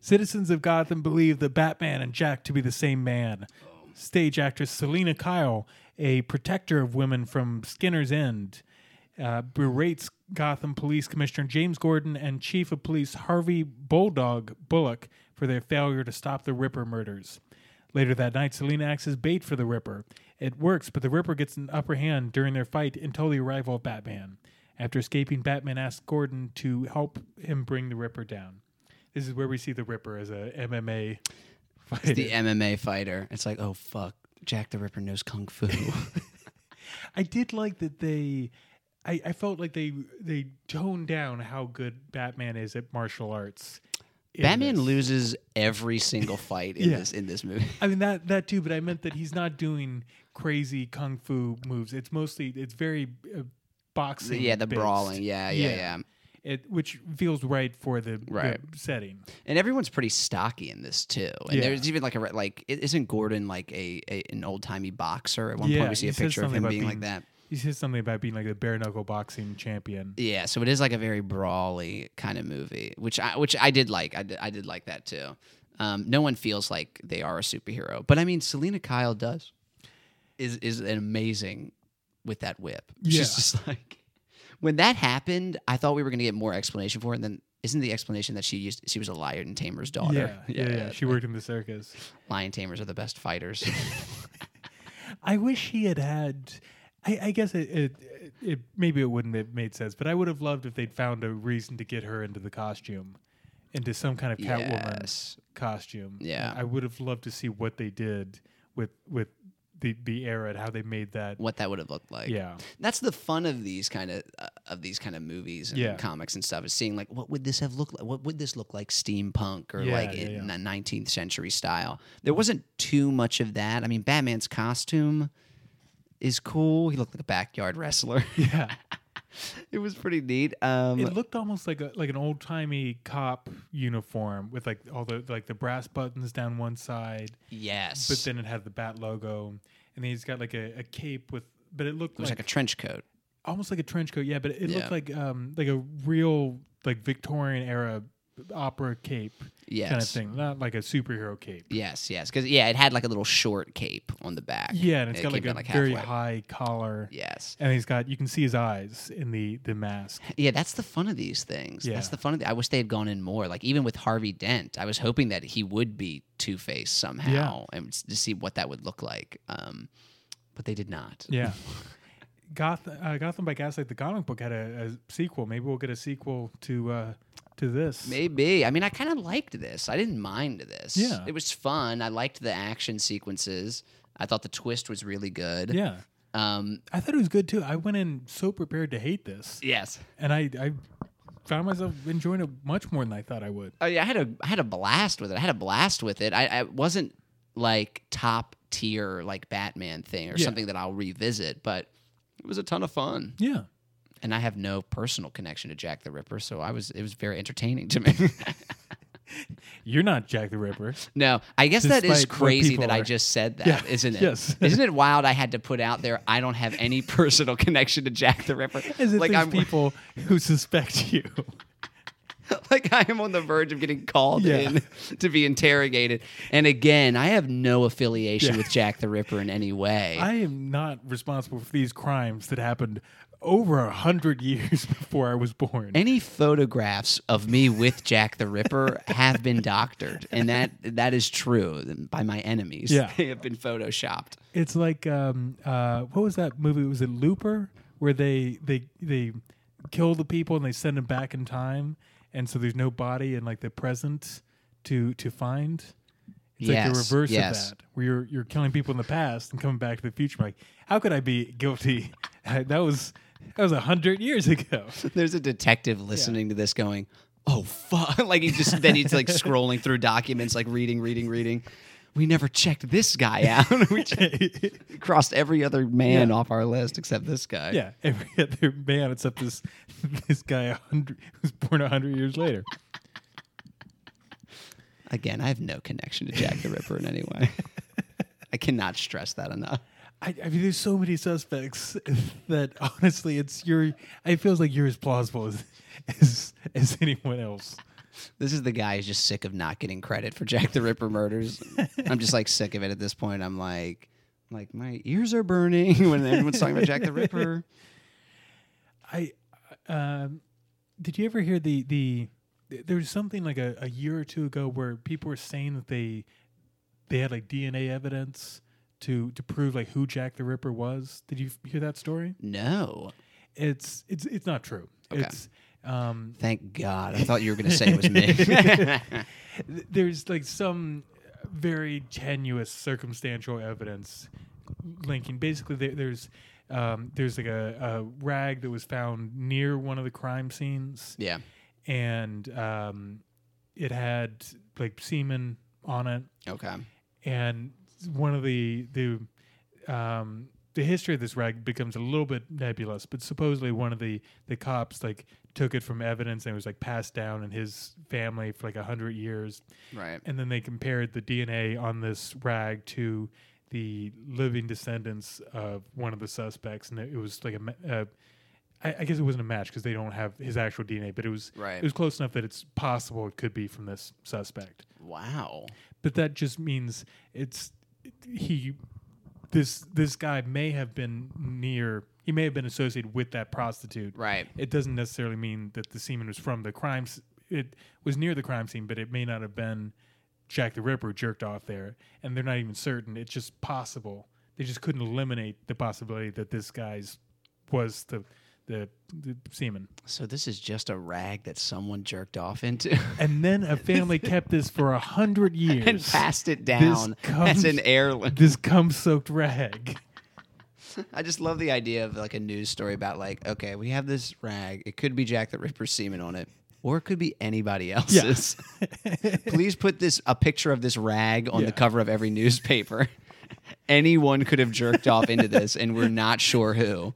Citizens of Gotham believe the Batman and Jack to be the same man. Stage actress Selina Kyle, a protector of women from Skinner's End, uh, berates Gotham Police Commissioner James Gordon and Chief of Police Harvey Bulldog Bullock for their failure to stop the Ripper murders. Later that night, Selina acts as bait for the Ripper. It works, but the Ripper gets an upper hand during their fight until the arrival of Batman. After escaping, Batman asks Gordon to help him bring the Ripper down. This is where we see the Ripper as a MMA fighter. The MMA fighter. It's like, oh fuck, Jack the Ripper knows kung fu. I did like that they. I, I felt like they they toned down how good Batman is at martial arts. Batman this. loses every single fight in Yeah. this in this movie. I mean that that too, but I meant that he's not doing crazy kung fu moves. It's mostly it's very uh, boxing. yeah, the based. brawling. Yeah, yeah, Yeah. yeah, It which feels right for the, the Right. setting. And everyone's pretty stocky in this too. And Yeah. there's even like a like isn't Gordon like a, a an old timey boxer? At one Yeah, point, we see a picture of him about being, like that. He says something about being like a bare knuckle boxing champion. Yeah, so it is like a very brawly kind of movie, which I which I did like. I did, I did like that too. Um, no one feels like they are a superhero, but I mean, Selina Kyle does is is an amazing with that whip. She's Yeah. just like when that happened, I thought we were going to get more explanation for it. And then isn't the explanation that she used she was a lion tamer's daughter? Yeah, yeah, yeah. She worked in the circus. lion tamers are the best fighters. I wish he had had. I, I guess it, it, it maybe it wouldn't have made sense, but I would have loved if they'd found a reason to get her into the costume, into some kind of Catwoman yes. costume. Yeah. I would have loved to see what they did with with the the era and how they made that. What that would have looked like. yeah, that's the fun of these kind of uh, of these kind of movies and Yeah. comics and stuff is seeing like what would this have looked like what would this look like steampunk or Yeah, like yeah, in the 19th century style there wasn't too much of that i mean batman's costume is cool he looked like a backyard wrestler yeah. it was pretty neat um it looked almost like a like an old timey cop uniform with like all the like the brass buttons down one side, yes but then it had the bat logo, and then he's got like a, a cape with. But it looked it was like, like a trench coat almost like a trench coat. Yeah, but it Yeah. looked like um like a real like Victorian era opera cape yes kind of thing, not like a superhero cape. yes yes because yeah it had like a little short cape on the back Yeah, and it's It got like a down, very halfway. high collar, yes and he's got you can see his eyes in the the mask. Yeah, that's the fun of these things. That's the fun of the, I wish they had gone in more. Like even with Harvey Dent, I was hoping that he would be Two Face somehow, and to see what that would look like. Um, but they did not. Yeah. Gotham, uh, Gotham by Gaslight, the comic book had a, a sequel. Maybe we'll get a sequel to uh, to this. Maybe. I mean, I kind of liked this. I didn't mind this. Yeah. it was fun. I liked the action sequences. I thought the twist was really good. Yeah, Um, I thought it was good too. I went in so prepared to hate this, yes. and I I found myself enjoying it much more than I thought I would. Oh yeah, I had a I had a blast with it. I had a blast with it. I, I wasn't like top tier like Batman thing or Yeah. something that I'll revisit, but it was a ton of fun. Yeah. And I have no personal connection to Jack the Ripper, so I was it was very entertaining to me. You're not Jack the Ripper. no, I guess that is crazy that I just said that, Yeah, not it? yes. Isn't it wild I had to put out there I don't have any personal connection to Jack the Ripper? As if like there's I'm people who suspect you. like I am on the verge of getting called Yeah. in to be interrogated. And again, I have no affiliation Yeah. with Jack the Ripper in any way. I am not responsible for these crimes that happened over a hundred years before I was born. any photographs of me with Jack the Ripper have been doctored, and that that is true by my enemies. Yeah. they have been photoshopped. It's like um, uh, what was that movie? It was it Looper, where they they they kill the people and they send them back in time, and so there's no body in like the present to to find. It's like the reverse yes. of that, where you're you're killing people in the past and coming back to the future. Like, how could I be guilty? that was that was a hundred years ago. There's a detective listening to this, going, "Oh fuck!" like he just then he's like scrolling through documents, like reading, reading, reading. We never checked this guy out. we crossed every other man Yeah. off our list except this guy. yeah, every other man except this this guy who's born a hundred years later. Again, I have no connection to Jack the Ripper in any way. I cannot stress that enough. I, I mean, there's so many suspects that honestly, it's you're. It feels like you're as plausible as as, as anyone else. This is the guy who's just sick of not getting credit for Jack the Ripper murders. I'm just like sick of it at this point. I'm like, like my ears are burning when everyone's talking about Jack the Ripper. I um, did you ever hear the the there was something like a, a year or two ago where people were saying that they they had like DNA evidence to to prove like who Jack the Ripper was. Did you hear that story? No, It's it's it's not true. Okay. It's um thank God. I thought you were going to say it was me. there's like some very tenuous circumstantial evidence linking basically there, there's um, there's like a, a rag that was found near one of the crime scenes yeah. and um, it had like semen on it Okay. and one of the the um, the history of this rag becomes a little bit nebulous, but supposedly one of the the cops like took it from evidence and it was like passed down in his family for like a hundred years, Right. and then they compared the DNA on this rag to the living descendants of one of the suspects, and it was like a. Uh, I, I guess it wasn't a match because they don't have his actual DNA, but it was Right. it was close enough that it's possible it could be from this suspect Wow. but that just means it's he this this guy may have been near he may have been associated with that prostitute. Right. it doesn't necessarily mean that the semen was from the crime it was near the crime scene but it may not have been jack the ripper jerked off there and they're not even certain. It's just possible. They just couldn't eliminate the possibility that this guy's was the the, the semen. So this is just a rag that someone jerked off into? And then a family kept this for a hundred years. and passed it down comes- as an heirloom. this cum soaked rag I just love the idea of like a news story about like, okay, we have this rag. It could be Jack the Ripper's semen on it, or it could be anybody else's. Please put this a picture of this rag on Yeah. the cover of every newspaper. Anyone could have jerked off into this, and we're not sure who.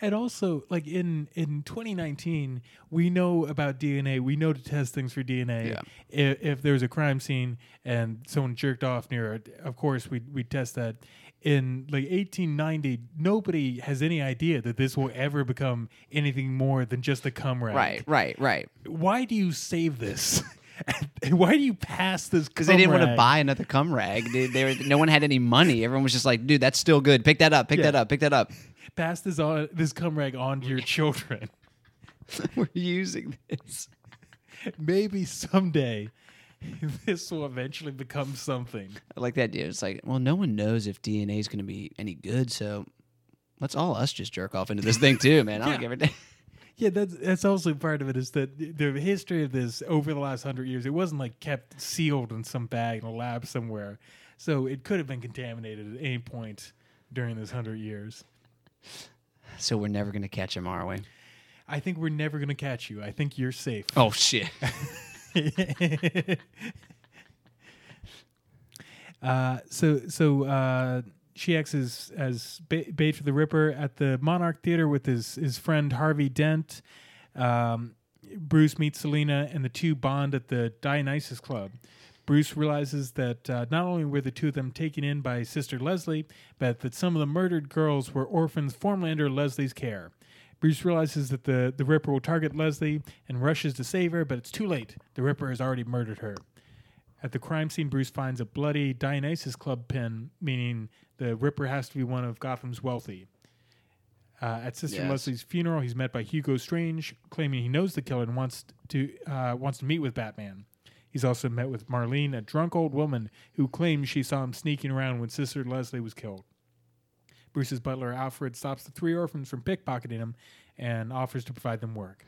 And also, like in in 2019, we know about DNA. We know to test things for DNA. Yeah. If, if there's a crime scene and someone jerked off near it, of course we we test that. In like 1890, nobody has any idea that this will ever become anything more than just a cum rag. Right, right, right. Why do you save this? Why do you pass this? Because they didn't want to buy another cum rag. They, they were, no one had any money. Everyone was just like, dude, that's still good. Pick that up. Pick Yeah. that up. Pick that up. pass this on this cum rag on to your children. we're using this. Maybe someday this will eventually become something. I like that dude. It's like, well, no one knows if DNA is going to be any good, so let's all us just jerk off into this thing too, man. I don't Yeah. give a damn. Yeah, that's that's also part of it is that the history of this over the last hundred years, it wasn't like kept sealed in some bag in a lab somewhere, so it could have been contaminated at any point during this hundred years. So we're never going to catch him, are we? I think we're never gonna catch you. I think you're safe. Oh shit. uh, so so uh, she acts as as bait for the Ripper at the Monarch Theater with his his friend Harvey Dent. Um, Bruce meets Selina, and the two bond at the Dionysus Club. Bruce realizes that uh, not only were the two of them taken in by Sister Leslie, but that some of the murdered girls were orphans formerly under Leslie's care. Bruce realizes that the, the Ripper will target Leslie and rushes to save her, but it's too late. The Ripper has already murdered her. At the crime scene, Bruce finds a bloody Dionysus Club pin, meaning the Ripper has to be one of Gotham's wealthy. Uh, at Sister Yes. Leslie's funeral, he's met by Hugo Strange, claiming he knows the killer and wants to uh, wants to meet with Batman. He's also met with Marlene, a drunk old woman who claims she saw him sneaking around when Sister Leslie was killed. Bruce's butler Alfred stops the three orphans from pickpocketing him and offers to provide them work.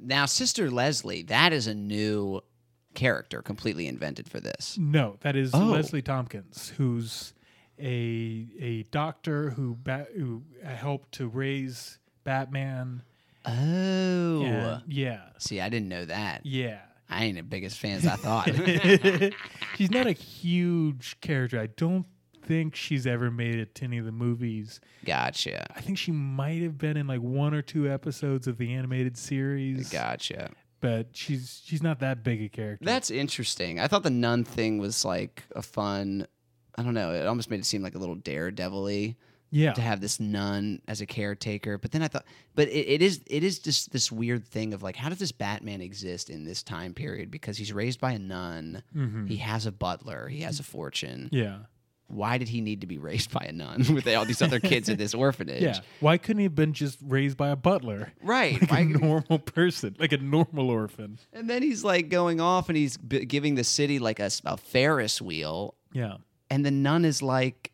Now, Sister Leslie, that is a new character completely invented for this. No, that is Oh. Leslie Tompkins, who's a a doctor who ba- who uh, helped to raise Batman. Oh. And- yeah, See, I didn't know that. yeah. I ain't the biggest fan as I thought. she's not a huge character. I don't think she's ever made it to any of the movies. gotcha. I think she might have been in like one or two episodes of the animated series, Gotcha. but she's she's not that big a character. That's interesting. I thought the nun thing was like a fun. I don't know. It almost made it seem like a little daredevil-y yeah, to have this nun as a caretaker. But then I thought, but it, it is it is just this weird thing of like, how does this Batman exist in this time period? Because he's raised by a nun. Mhm. He has a butler. He has a fortune. yeah, Why did he need to be raised by a nun with all these other kids in this orphanage? yeah. Why couldn't he have been just raised by a butler? Right. like Why- a normal person, like a normal orphan. and then he's like going off and he's b- giving the city like a Ferris wheel. Yeah. And the nun is like,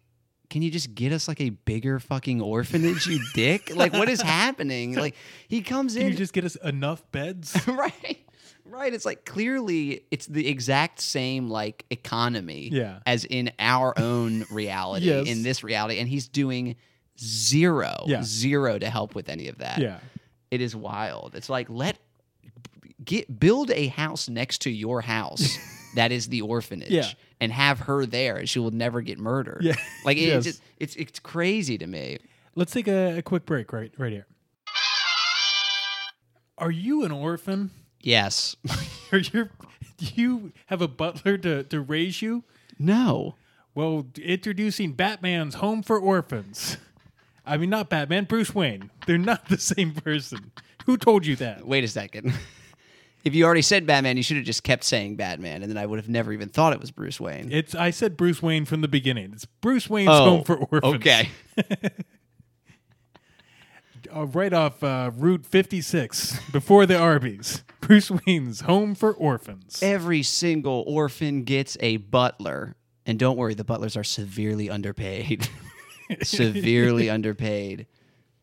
can you just get us like a bigger fucking orphanage, you dick? Like, what is happening? Like, he comes Can in. you just get us enough beds? right. Right. It's like clearly it's the exact same like economy Yeah. as in our own reality, Yes. in this reality. And he's doing zero, Yeah. zero to help with any of that. yeah. It is wild. It's like let get build a house next to your house that is the orphanage Yeah. and have her there and she will never get murdered. Yeah. Like it, Yes. it's, it's it's crazy to me. Let's take a, a quick break right right here. Are you an orphan? Yes. Are you do you have a butler to, to raise you? no. Well, introducing Batman's Home for Orphans. I mean, not Batman, Bruce Wayne. They're not the same person. Who told you that? Wait a second. if you already said Batman, you should have just kept saying Batman, and then I would have never even thought it was Bruce Wayne. It's I said Bruce Wayne from the beginning. It's Bruce Wayne's Oh, Home for Orphans. Okay. Uh, right off uh, Route 56, before the Arby's. Bruce Wayne's Home for Orphans. Every single orphan gets a butler. And don't worry, the butlers are severely underpaid. severely underpaid.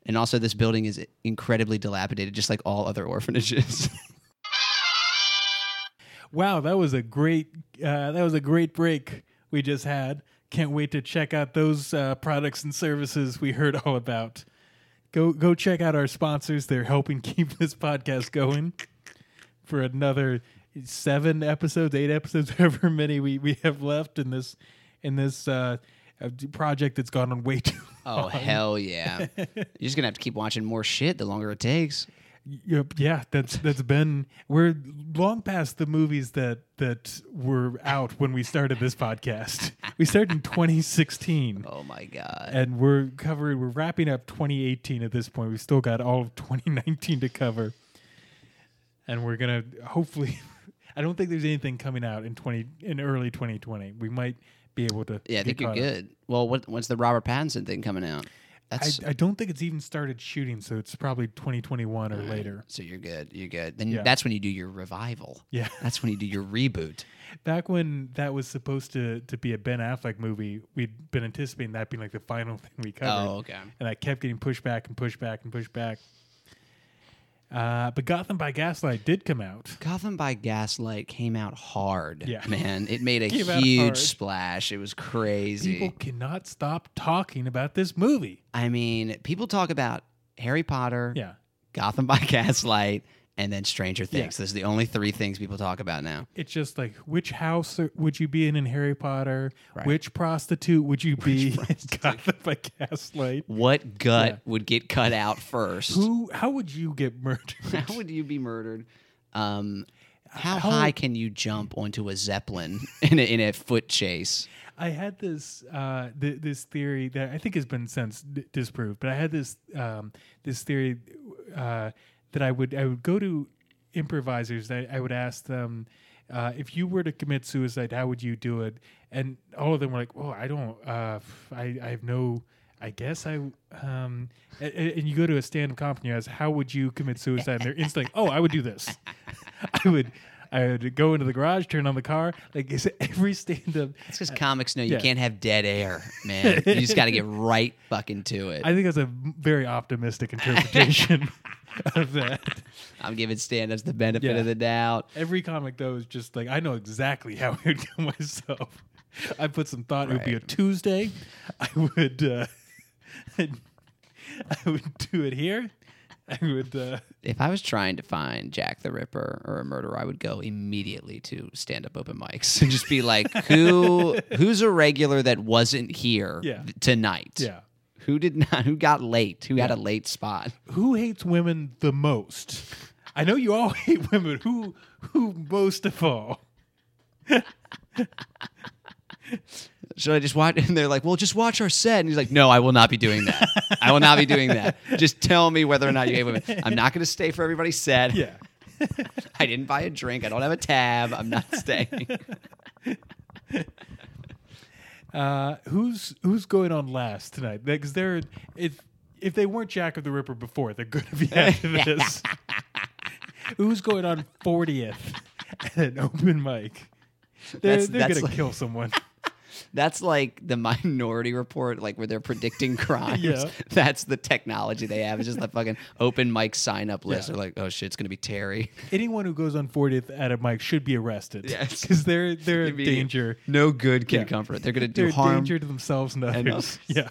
And also, this building is incredibly dilapidated, just like all other orphanages. Wow, that was a great uh, that was a great break we just had. Can't wait to check out those uh, products and services we heard all about. Go go check out our sponsors. They're helping keep this podcast going for another seven episodes, eight episodes, however many we, we have left in this in this uh, uh, project that's gone on way too. oh, hell yeah. You're just going to have to keep watching more shit the longer it takes. Yeah, that's that's been we're long past the movies that that were out when we started this podcast. We started in 2016, Oh, my God. and we're covering we're wrapping up 2018 at this point. We've still got all of 2019 to cover, and we're gonna hopefully. I don't think there's anything coming out in 20 in early 2020. We might be able to. Yeah, I think you're caught up. good. Well, what, when's the Robert Pattinson thing coming out? That's I, I don't think it's even started shooting, so it's probably 2021 or later. so you're good. You're good. Then Yeah. that's when you do your revival. Yeah. That's when you do your reboot. Back when that was supposed to, to be a Ben Affleck movie, we'd been anticipating that being like the final thing we covered. Oh, okay. And I kept getting pushed back and pushed back and pushed back. Uh, but Gotham by Gaslight did come out. Gotham by Gaslight came out hard. Yeah. Man, it made a huge splash. It was crazy. People cannot stop talking about this movie. I mean, people talk about Harry Potter, Yeah. Gotham by Gaslight, and then Stranger Yeah. Things. Those are the only three things people talk about now. It's just like which house would you be in in Harry Potter? Right. Which prostitute would you be in Gotham by Gaslight? What gut Yeah. would get cut out first? Who? How would you get murdered? How would you be murdered? Um, how, How- high can you jump onto a zeppelin in a, in a foot chase? I had this uh, th- this theory that I think has been since d- disproved, but I had this um, this theory uh, that I would I would go to improvisers. That I would ask them uh, if you were to commit suicide, how would you do it? And all of them were like, "Oh, I don't. Uh, I I have no." I guess I um and, and you go to a stand-up comp and you ask how would you commit suicide and they're instantly oh I would do this I would I would go into the garage turn on the car like is every stand-up It's because comics know you yeah. can't have dead air, man. you just got to get right fucking to it. I think that's a very optimistic interpretation of that. I'm giving stand-ups the benefit Yeah. of the doubt. Every comic though is just like I know exactly how I would kill myself. I put some thought. It would be a Right. Tuesday. I would. Uh, I would do it here. I would. Uh, If I was trying to find Jack the Ripper or a murderer, I would go immediately to stand-up open mics and just be like, "Who, who's a regular that wasn't here Yeah. tonight? yeah. Who did not? Who got late? Who had a late spot? Who hates women the most? I know you all hate women. Who? Who most of all? Should I just watch? And they're like, "Well, just watch our set." And he's like, "No, I will not be doing that. I will not be doing that. Just tell me whether or not you hate women. I'm not going to stay for everybody's set. Yeah. I didn't buy a drink. I don't have a tab. I'm not staying." Uh, who's who's going on last tonight? Because they're if if they weren't Jack of the Ripper before, they're going to be after this. who's going on fortieth at an open mic? They're, That's- they're that's going to like- kill someone. That's like the Minority Report, like where they're predicting crimes. Yeah. That's the technology they have. It's just that fucking open mic sign up list. Yeah. They're like, "Oh shit, it's going to be Terry." Anyone who goes on fortieth at a mic should be arrested. Yes. because they're they're a It'd be- danger. No good can Yeah. come from it. They're going to do They're harm. danger to themselves and others. and others. Yeah.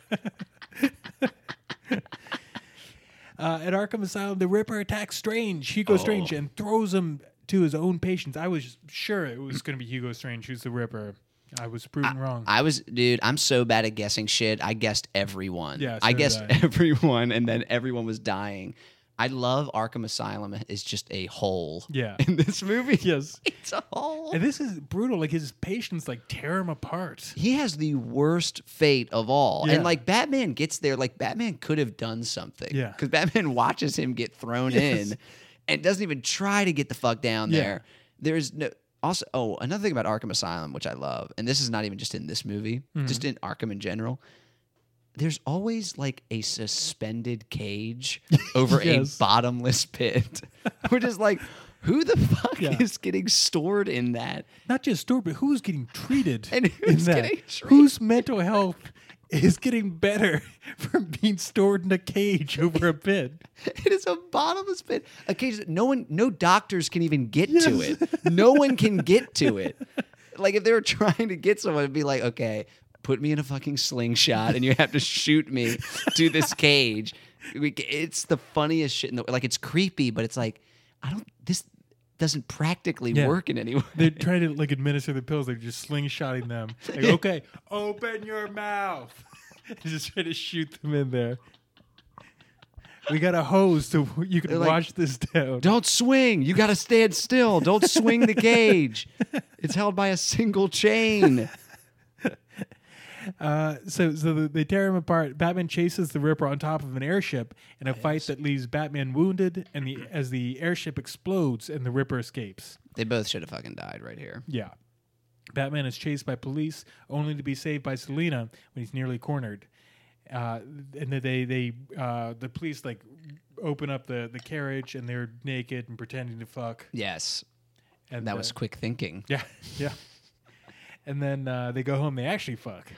uh, at Arkham Asylum, the Ripper attacks Strange, Hugo Strange, Oh. and throws him to his own patients. I was sure it was going to be Hugo Strange who's the Ripper. I was proven wrong. I was, dude. I'm so bad at guessing shit. I guessed everyone. Yeah, I so did guessed I. everyone, and then everyone was dying. I love Arkham Asylum is just a hole. Yeah. In this movie, yes. it's a hole. And this is brutal. Like his patients like tear him apart. he has the worst fate of all. Yeah. And like Batman gets there, like Batman could have done something. Yeah. Because Batman watches him get thrown Yes. in and doesn't even try to get the fuck down Yeah. there. There's no also oh, another thing about Arkham Asylum, which I love, and this is not even just in this movie, Mm-hmm. just in Arkham in general. There's always like a suspended cage over Yes. a bottomless pit. Which is like, who the fuck Yeah. is getting stored in that? Not just stored, but who's getting treated? And in that? getting treated? Whose mental health is getting better from being stored in a cage over a pit? It is a bottomless pit. A cage that no one, no doctors can even get to it. No one can get to it. Like if they were trying to get someone, it'd be like, okay, put me in a fucking slingshot, and you have to shoot me to this cage. It's the funniest shit. In the, like it's creepy, but it's like, I don't. This doesn't practically Yeah. work in any way. They're trying to like administer the pills. They're just slingshotting them. Like, okay, open your mouth. just trying to shoot them in there. We got a hose so you can like, wash this down. Don't swing. You got to stand still. Don't swing the cage. It's held by a single chain. Uh, so so they tear him apart. Batman chases the Ripper on top of an airship in a fight that leaves Batman wounded, and the as the airship explodes and the Ripper escapes. They both should have fucking died right here. Yeah. Batman is chased by police, only to be saved by Selina when he's nearly cornered. Uh, and they they uh, the police like open up the, the carriage and they're naked and pretending to fuck. Yes, And that uh, was quick thinking. yeah yeah. And then uh, they go home. They actually fuck,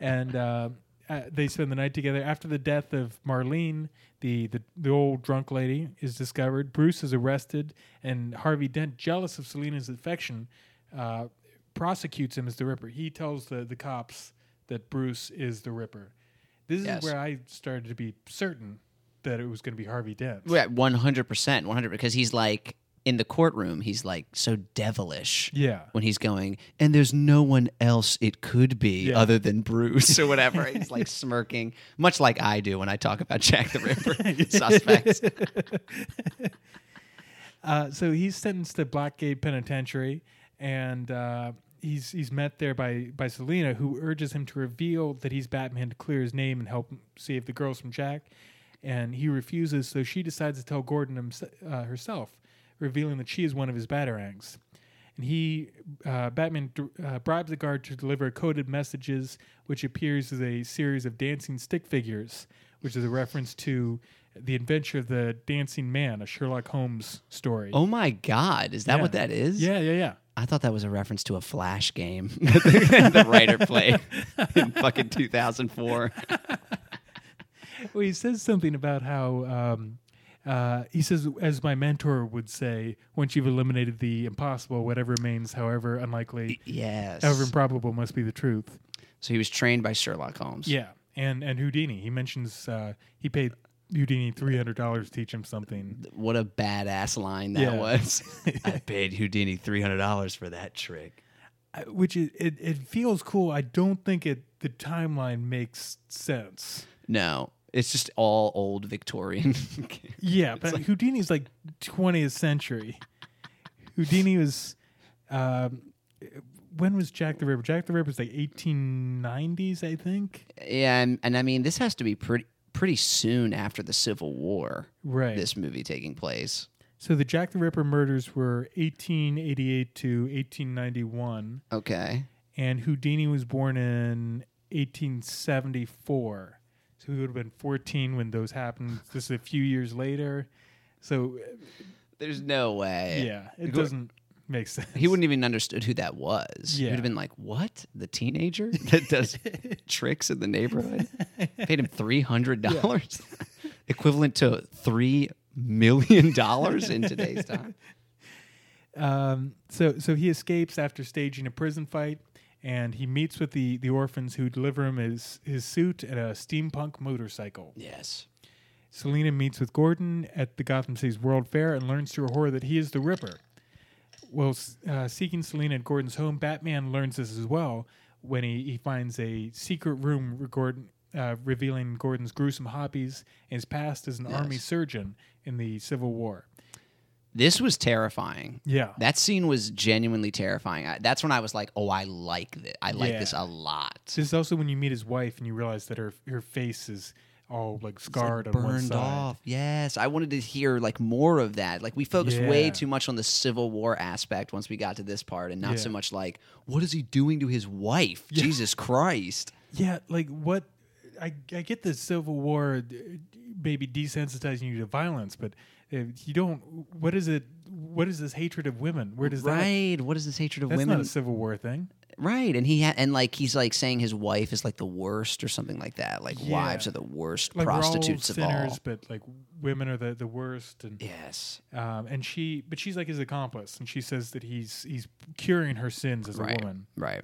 and uh, uh, they spend the night together. After the death of Marlene, the, the the old drunk lady is discovered. Bruce is arrested, and Harvey Dent, jealous of Selina's affection, uh, prosecutes him as the Ripper. He tells the the cops that Bruce is the Ripper. This Yes. is where I started to be certain that it was going to be Harvey Dent. Yeah, one hundred percent, one hundred. Because he's like in the courtroom, he's like so devilish. Yeah. When he's going, and there's no one else it could be Yeah. other than Bruce or whatever. he's like smirking, much like I do when I talk about Jack the Ripper suspects. Uh, so he's sentenced to Blackgate Penitentiary, and uh, he's he's met there by by Selina, who urges him to reveal that he's Batman to clear his name and help save the girls from Jack. And he refuses, so she decides to tell Gordon himse- uh, herself, revealing that she is one of his batarangs. And he, uh, Batman, uh, bribes a guard to deliver coded messages, which appears as a series of dancing stick figures, which is a reference to the adventure of the dancing man, a Sherlock Holmes story. Oh my God, is that Yeah. what that is? yeah, yeah, yeah. I thought that was a reference to a Flash game that the writer played in fucking 2004. Well, he says something about how um, uh, he says, as my mentor would say, once you've eliminated the impossible, whatever remains, however unlikely, Yes. however improbable, must be the truth. So he was trained by Sherlock Holmes. Yeah, and and Houdini. He mentions uh, he paid Houdini three hundred dollars to teach him something. What a badass line that Yeah. was. I paid Houdini $300 for that trick. Uh, Which it, it it feels cool. I don't think it the timeline makes sense. No, it's just all old Victorian. Yeah, but Houdini's like 20th century. Houdini was. Um, when was Jack the Ripper? Jack the Ripper was like 1890s, I think. yeah, and, and I mean, this has to be pretty pretty soon after the Civil War. Right. This movie taking place. So the Jack the Ripper murders were 1888 to 1891, Okay. and Houdini was born in 1874. So he would have been 14 when those happened. Just a few years later. So There's no way. yeah, it Go- doesn't make sense. He wouldn't even understood who that was. He Yeah. would have been like, "What? The teenager that does tricks in the neighborhood? Paid him three hundred dollars, equivalent to three million dollars in today's time." Um, so so he escapes after staging a prison fight, and he meets with the the orphans who deliver him his his suit and a steampunk motorcycle. Yes. Selina meets with Gordon at the Gotham City's World Fair and learns to her horror that he is the Ripper. While uh, seeking Selina at Gordon's home, Batman learns this as well when he, he finds a secret room uh, revealing Gordon's gruesome hobbies and his past as an Yes. army surgeon in the Civil War. This was terrifying. Yeah. That scene was genuinely terrifying. I, that's when I was like, "Oh, I like this. I like Yeah. this a lot." This is also when you meet his wife and you realize that her her face is all like scarred on one burned side. off. Yes, I wanted to hear like more of that. Like we focused way Yeah. too much on the Civil War aspect once we got to this part, and not so Yeah. much like what is he doing to his wife? Jesus Christ! Yeah, like what? I I get the Civil War maybe desensitizing you to violence, but you don't. What is it? What is this hatred of women? Where does that? right? What is this hatred of That's women? not a Civil War thing. right? And he ha- and like he's like saying his wife is like the worst or something like that. Like Yeah. wives are the worst Like prostitutes all of sinners, all. but like women are the the worst. And Yes. um, and she, but she's like his accomplice, and she says that he's he's curing her sins as Right. a woman. Right.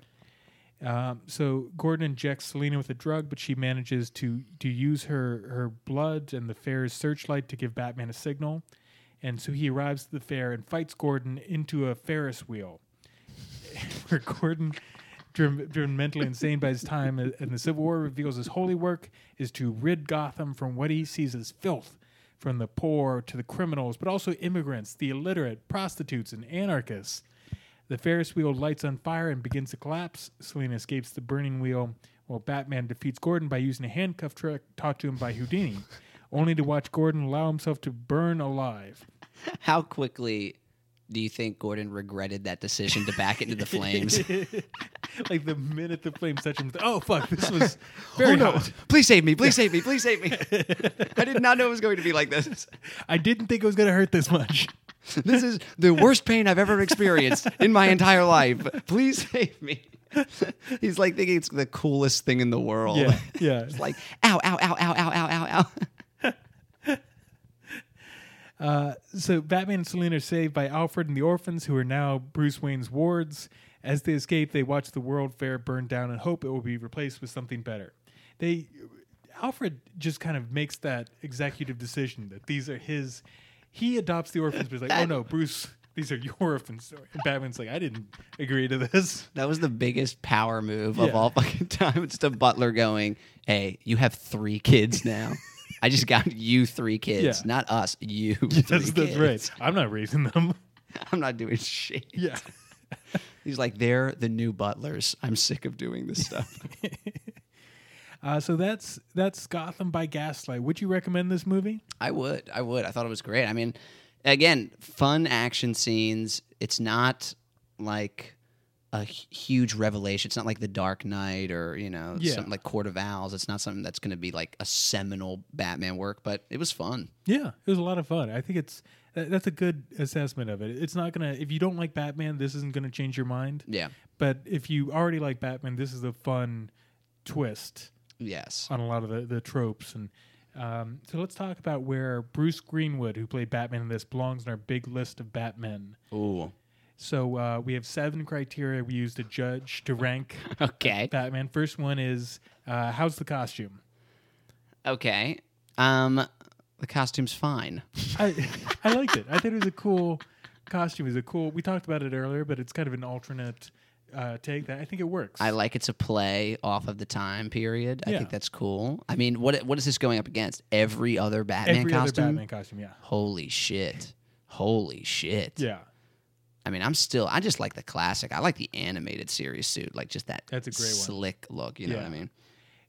Um, so Gordon injects Selina with a drug, but she manages to to use her her blood and the fair's searchlight to give Batman a signal. And so he arrives at the fair and fights Gordon into a Ferris wheel, where Gordon, driven, driven mentally insane by his time in the Civil War, reveals his holy work is to rid Gotham from what he sees as filth, from the poor to the criminals, but also immigrants, the illiterate, prostitutes, and anarchists. The Ferris wheel lights on fire and begins to collapse. Selina escapes the burning wheel, while Batman defeats Gordon by using a handcuff trick taught to him by Houdini, only to watch Gordon allow himself to burn alive. How quickly do you think Gordon regretted that decision to back into the flames? like the minute the flames touched him, oh fuck, this was very oh no! hot. Please save me! Please save me! Please save me! I did not know it was going to be like this. I didn't think it was gonna hurt this much. This is the worst pain I've ever experienced in my entire life. Please save me. He's like thinking it's the coolest thing in the world. Yeah, yeah. It's like, ow, ow, ow, ow, ow, ow, ow, ow. Uh, so Batman and Selina are saved by Alfred and the orphans, who are now Bruce Wayne's wards. As they escape, they watch the World Fair burn down and hope it will be replaced with something better. They, Alfred just kind of makes that executive decision that these are his. He adopts the orphans, but he's like, "Oh no, Bruce, these are your orphans." And Batman's like, "I didn't agree to this." That was the biggest power move of Yeah. all fucking time. It's the butler going, "Hey, you have three kids now. I just got you three kids, Yeah. not us. You. That's, three that's kids. right. I'm not raising them. I'm not doing shit." yeah. He's like, "They're the new butlers. I'm sick of doing this stuff." Uh, so that's that's Gotham by Gaslight. Would you recommend this movie? I would. I would. I thought it was great. I mean, again, fun action scenes. It's not like a huge revelation. It's not like The Dark Knight or, you know, Yeah. something like Court of Owls. It's not something that's going to be like a seminal Batman work, but it was fun. Yeah, it was a lot of fun. I think it's that's a good assessment of it. It's not gonna if you don't like Batman, this isn't gonna change your mind. Yeah. But if you already like Batman, this is a fun twist Yes. on a lot of the, the tropes. And um, so let's talk about where Bruce Greenwood, who played Batman in this, belongs in our big list of Batmen. Ooh. So uh, we have seven criteria we use to judge to rank Okay. Batman. First one is uh, how's the costume? Okay. Um, the costume's fine. I I liked it. I thought it was a cool costume. It was a cool. We talked about it earlier, but it's kind of an alternate uh, take. That I think it works. I like it's a play off of the time period. I Yeah. think that's cool. I mean, what what is this going up against? Every other Batman every costume? other Batman costume. Yeah, Holy shit. Holy shit. yeah. I mean, I'm still I just like the classic. I like the animated series suit, like just that That's a great one. slick look, you know what I Yeah. mean?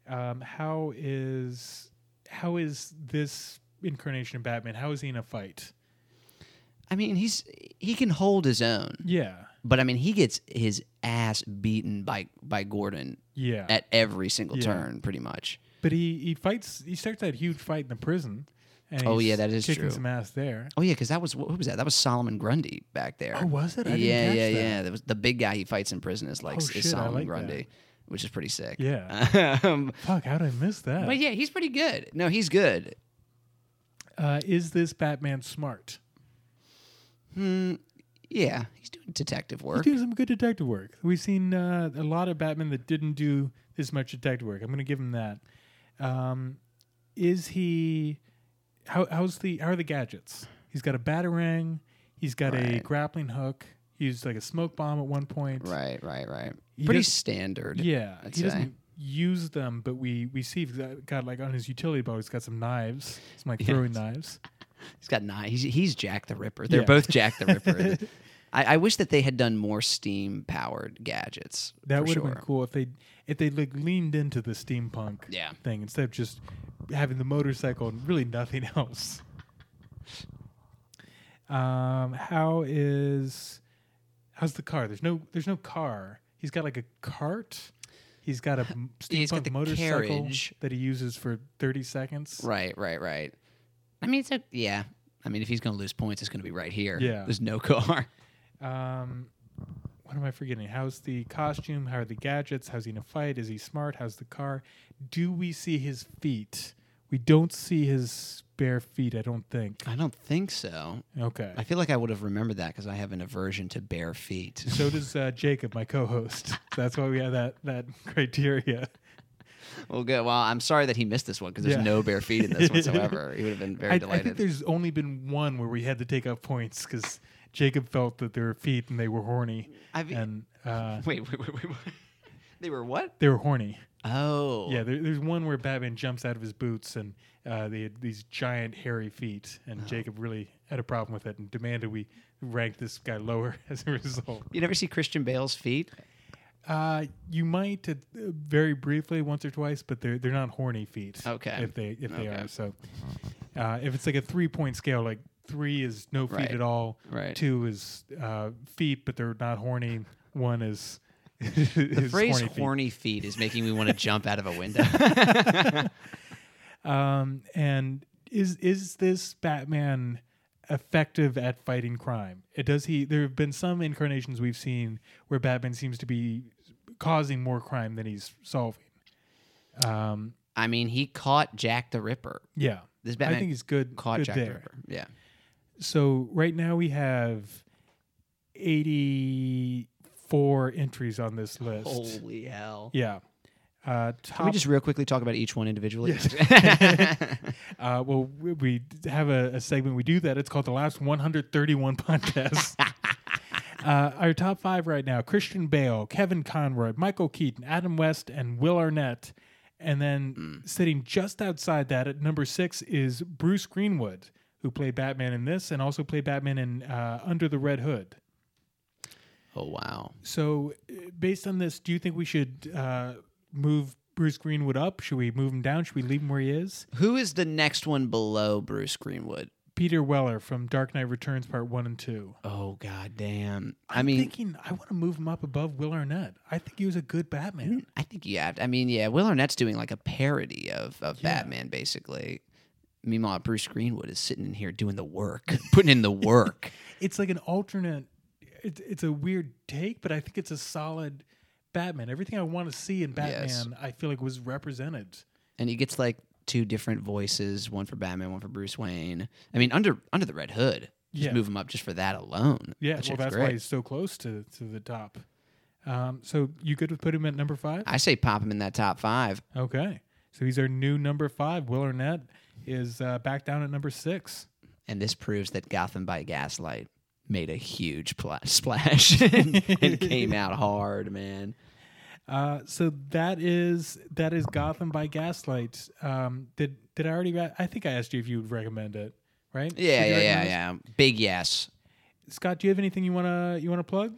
Um, how is how is this incarnation of Batman? How is he in a fight? I mean, he's he can hold his own. Yeah, But I mean, he gets his ass beaten by by Gordon yeah. at every single Yeah. turn pretty much. but he he fights. He starts that huge fight in the prison. And Oh, yeah, that is kicking true. some ass there. Oh yeah, cuz that was who was that? That was Solomon Grundy back there. Oh, was it? I yeah, yeah, that. yeah. That was the big guy he fights in prison is like Oh, is shit, Solomon like Grundy, that. which is pretty sick. Yeah. um, Fuck, how did I miss that? but yeah, he's pretty good. No, he's good. Uh, is this Batman smart? Hmm. Yeah, he's doing detective work. He's doing some good detective work. We've seen uh, a lot of Batman that didn't do this much detective work. I'm going to give him that. Um, is he? How, how's the? How are the gadgets? He's got a batarang. He's got a grappling hook. He used like a smoke bomb at one point. Right, right, right. He Pretty standard. Yeah, I'd he say. doesn't use them, but we we see he's got, got like on his utility belt. He's got some knives, some like Yes. throwing knives. He's got knives. He's, he's Jack the Ripper. They're Yeah. both Jack the Ripper. I, I wish that they had done more steam powered gadgets. That would have sure. been cool if they if they like leaned into the steampunk Yeah. thing instead of just having the motorcycle and really nothing else. Um, how is how's the car? There's no there's no car. He's got like a cart. He's got a steampunk got motorcycle carriage. that he uses for 30 seconds. Right, right, right. I mean, it's a, yeah. I mean, if he's going to lose points, it's going to be right here. Yeah. There's no car. Um, what am I forgetting? How's the costume? How are the gadgets? How's he in a fight? Is he smart? How's the car? Do we see his feet? We don't see his bare feet. I don't think. I don't think so. Okay. I feel like I would have remembered that because I have an aversion to bare feet. So does uh, Jacob, my co-host. That's why we have that that criteria. well, good. Well, I'm sorry that he missed this one because there's Yeah. no bare feet in this whatsoever. He would have been very I, I delighted. think there's only been one where we had to take up points because Jacob felt that there were feet and they were horny, I've, and uh, wait, wait, wait, wait, wait. They were what? they were horny. Oh. Yeah, there, there's one where Batman jumps out of his boots and uh, they had these giant hairy feet, Oh. and Jacob really had a problem with it and demanded we rank this guy lower as a result. You never see Christian Bale's feet? Uh, you might uh, very briefly once or twice, but they're they're not horny feet. Okay. if they if they Okay. are so. Uh, if it's like a three point scale, like three is no feet Right. at all, Right. two is uh, feet but they're not horny, one is. The is phrase horny feet. feet is making me want to jump out of a window. Um, and is is this Batman effective at fighting crime? It does he? There have been some incarnations we've seen where Batman seems to be causing more crime than he's solving. Um, I mean, he caught Jack the Ripper. yeah, This Batman. I Batman think he's good. caught good Jack there. the Ripper. Yeah. So right now we have eighty four entries on this list. Holy hell. Yeah. Uh, Can we just real quickly talk about each one individually? Uh, well, we, we have a, a segment. We do that. It's called the last 131 podcast. uh, our top five right now: Christian Bale, Kevin Conroy, Michael Keaton, Adam West, and Will Arnett. And then sitting just outside that at number six is Bruce Greenwood, who played Batman in this and also played Batman in uh, Under the Red Hood. oh wow. So, uh, based on this, do you think we should uh, move Bruce Greenwood up? Should we move him down? Should we leave him where he is? Who is the next one below Bruce Greenwood? Peter Weller from Dark Knight Returns Part One and Two. Oh god damn. I I'm mean, thinking I want to move him up above Will Arnett. I think he was a good Batman. I think you have. I mean, yeah, Will Arnett's doing like a parody of of Yeah. Batman, basically. Meanwhile, Bruce Greenwood is sitting in here doing the work, putting in the work. It's like an alternate. It's it's a weird take, but I think it's a solid Batman. Everything I want to see in Batman, Yes. I feel like was represented. and he gets like two different voices, one for Batman, one for Bruce Wayne. I mean, under under the Red Hood, just Yeah. move him up just for that alone. Yeah, That well, that's great. why he's so close to to the top. Um, so you good with put him at number five? I say pop him in that top five. Okay, so he's our new number five. Will Arnett is uh, back down at number six. And this proves that Gotham by Gaslight made a huge pla- splash and, and came out hard, man. Uh, so that is that is Gotham by Gaslight. Um, did did I already? Ra- I think I asked you if you would recommend it, right? Yeah, yeah, yeah, yeah. Big yes. Scott, do you have anything you wanna you wanna plug?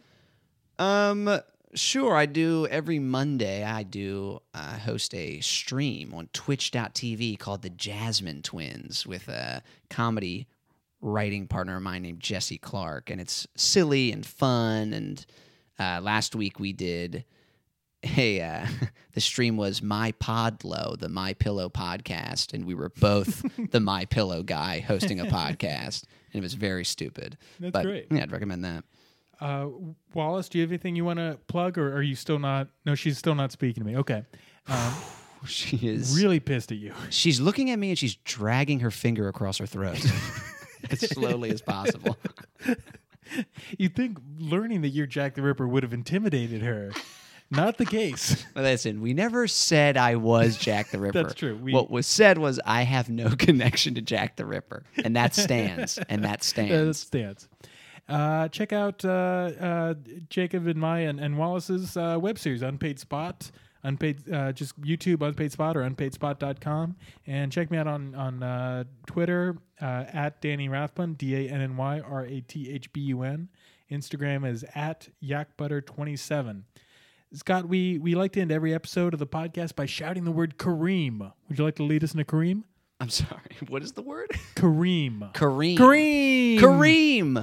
Um, sure. I do every Monday. I do uh, host a stream on Twitch.tv called the Jasmine Twins with a comedy writing partner of mine named Jesse Clark, and it's silly and fun. And uh, last week we did. Hey, uh, the stream was My Podlow, the My Pillow podcast, and we were both the My Pillow guy hosting a podcast, and it was very stupid. That's but, great. Yeah, I'd recommend that. Uh, Wallace, do you have anything you want to plug, or are you still not? No, she's still not speaking to me. Okay, um, She is really pissed at you. She's looking at me and she's dragging her finger across her throat as slowly as possible. You'd think learning that you're Jack the Ripper would have intimidated her. Not the case. Listen, we never said I was Jack the Ripper. That's true. We- what was said was I have no connection to Jack the Ripper, and that stands. and that stands. That stands. Uh, check out uh, uh, Jacob and Maya and, and Wallace's uh, web series, Unpaid Spot. Unpaid, uh, just YouTube, Unpaid Spot or unpaidspot.com. And check me out on, on uh, Twitter uh, at Danny Rathbun, D A N N Y R A T H B U N. Instagram is at yakbutter27. Scott, we, we like to end every episode of the podcast by shouting the word Kareem. Would you like to lead us into Kareem? I'm sorry. What is the word? Kareem. Kareem. Kareem. Kareem.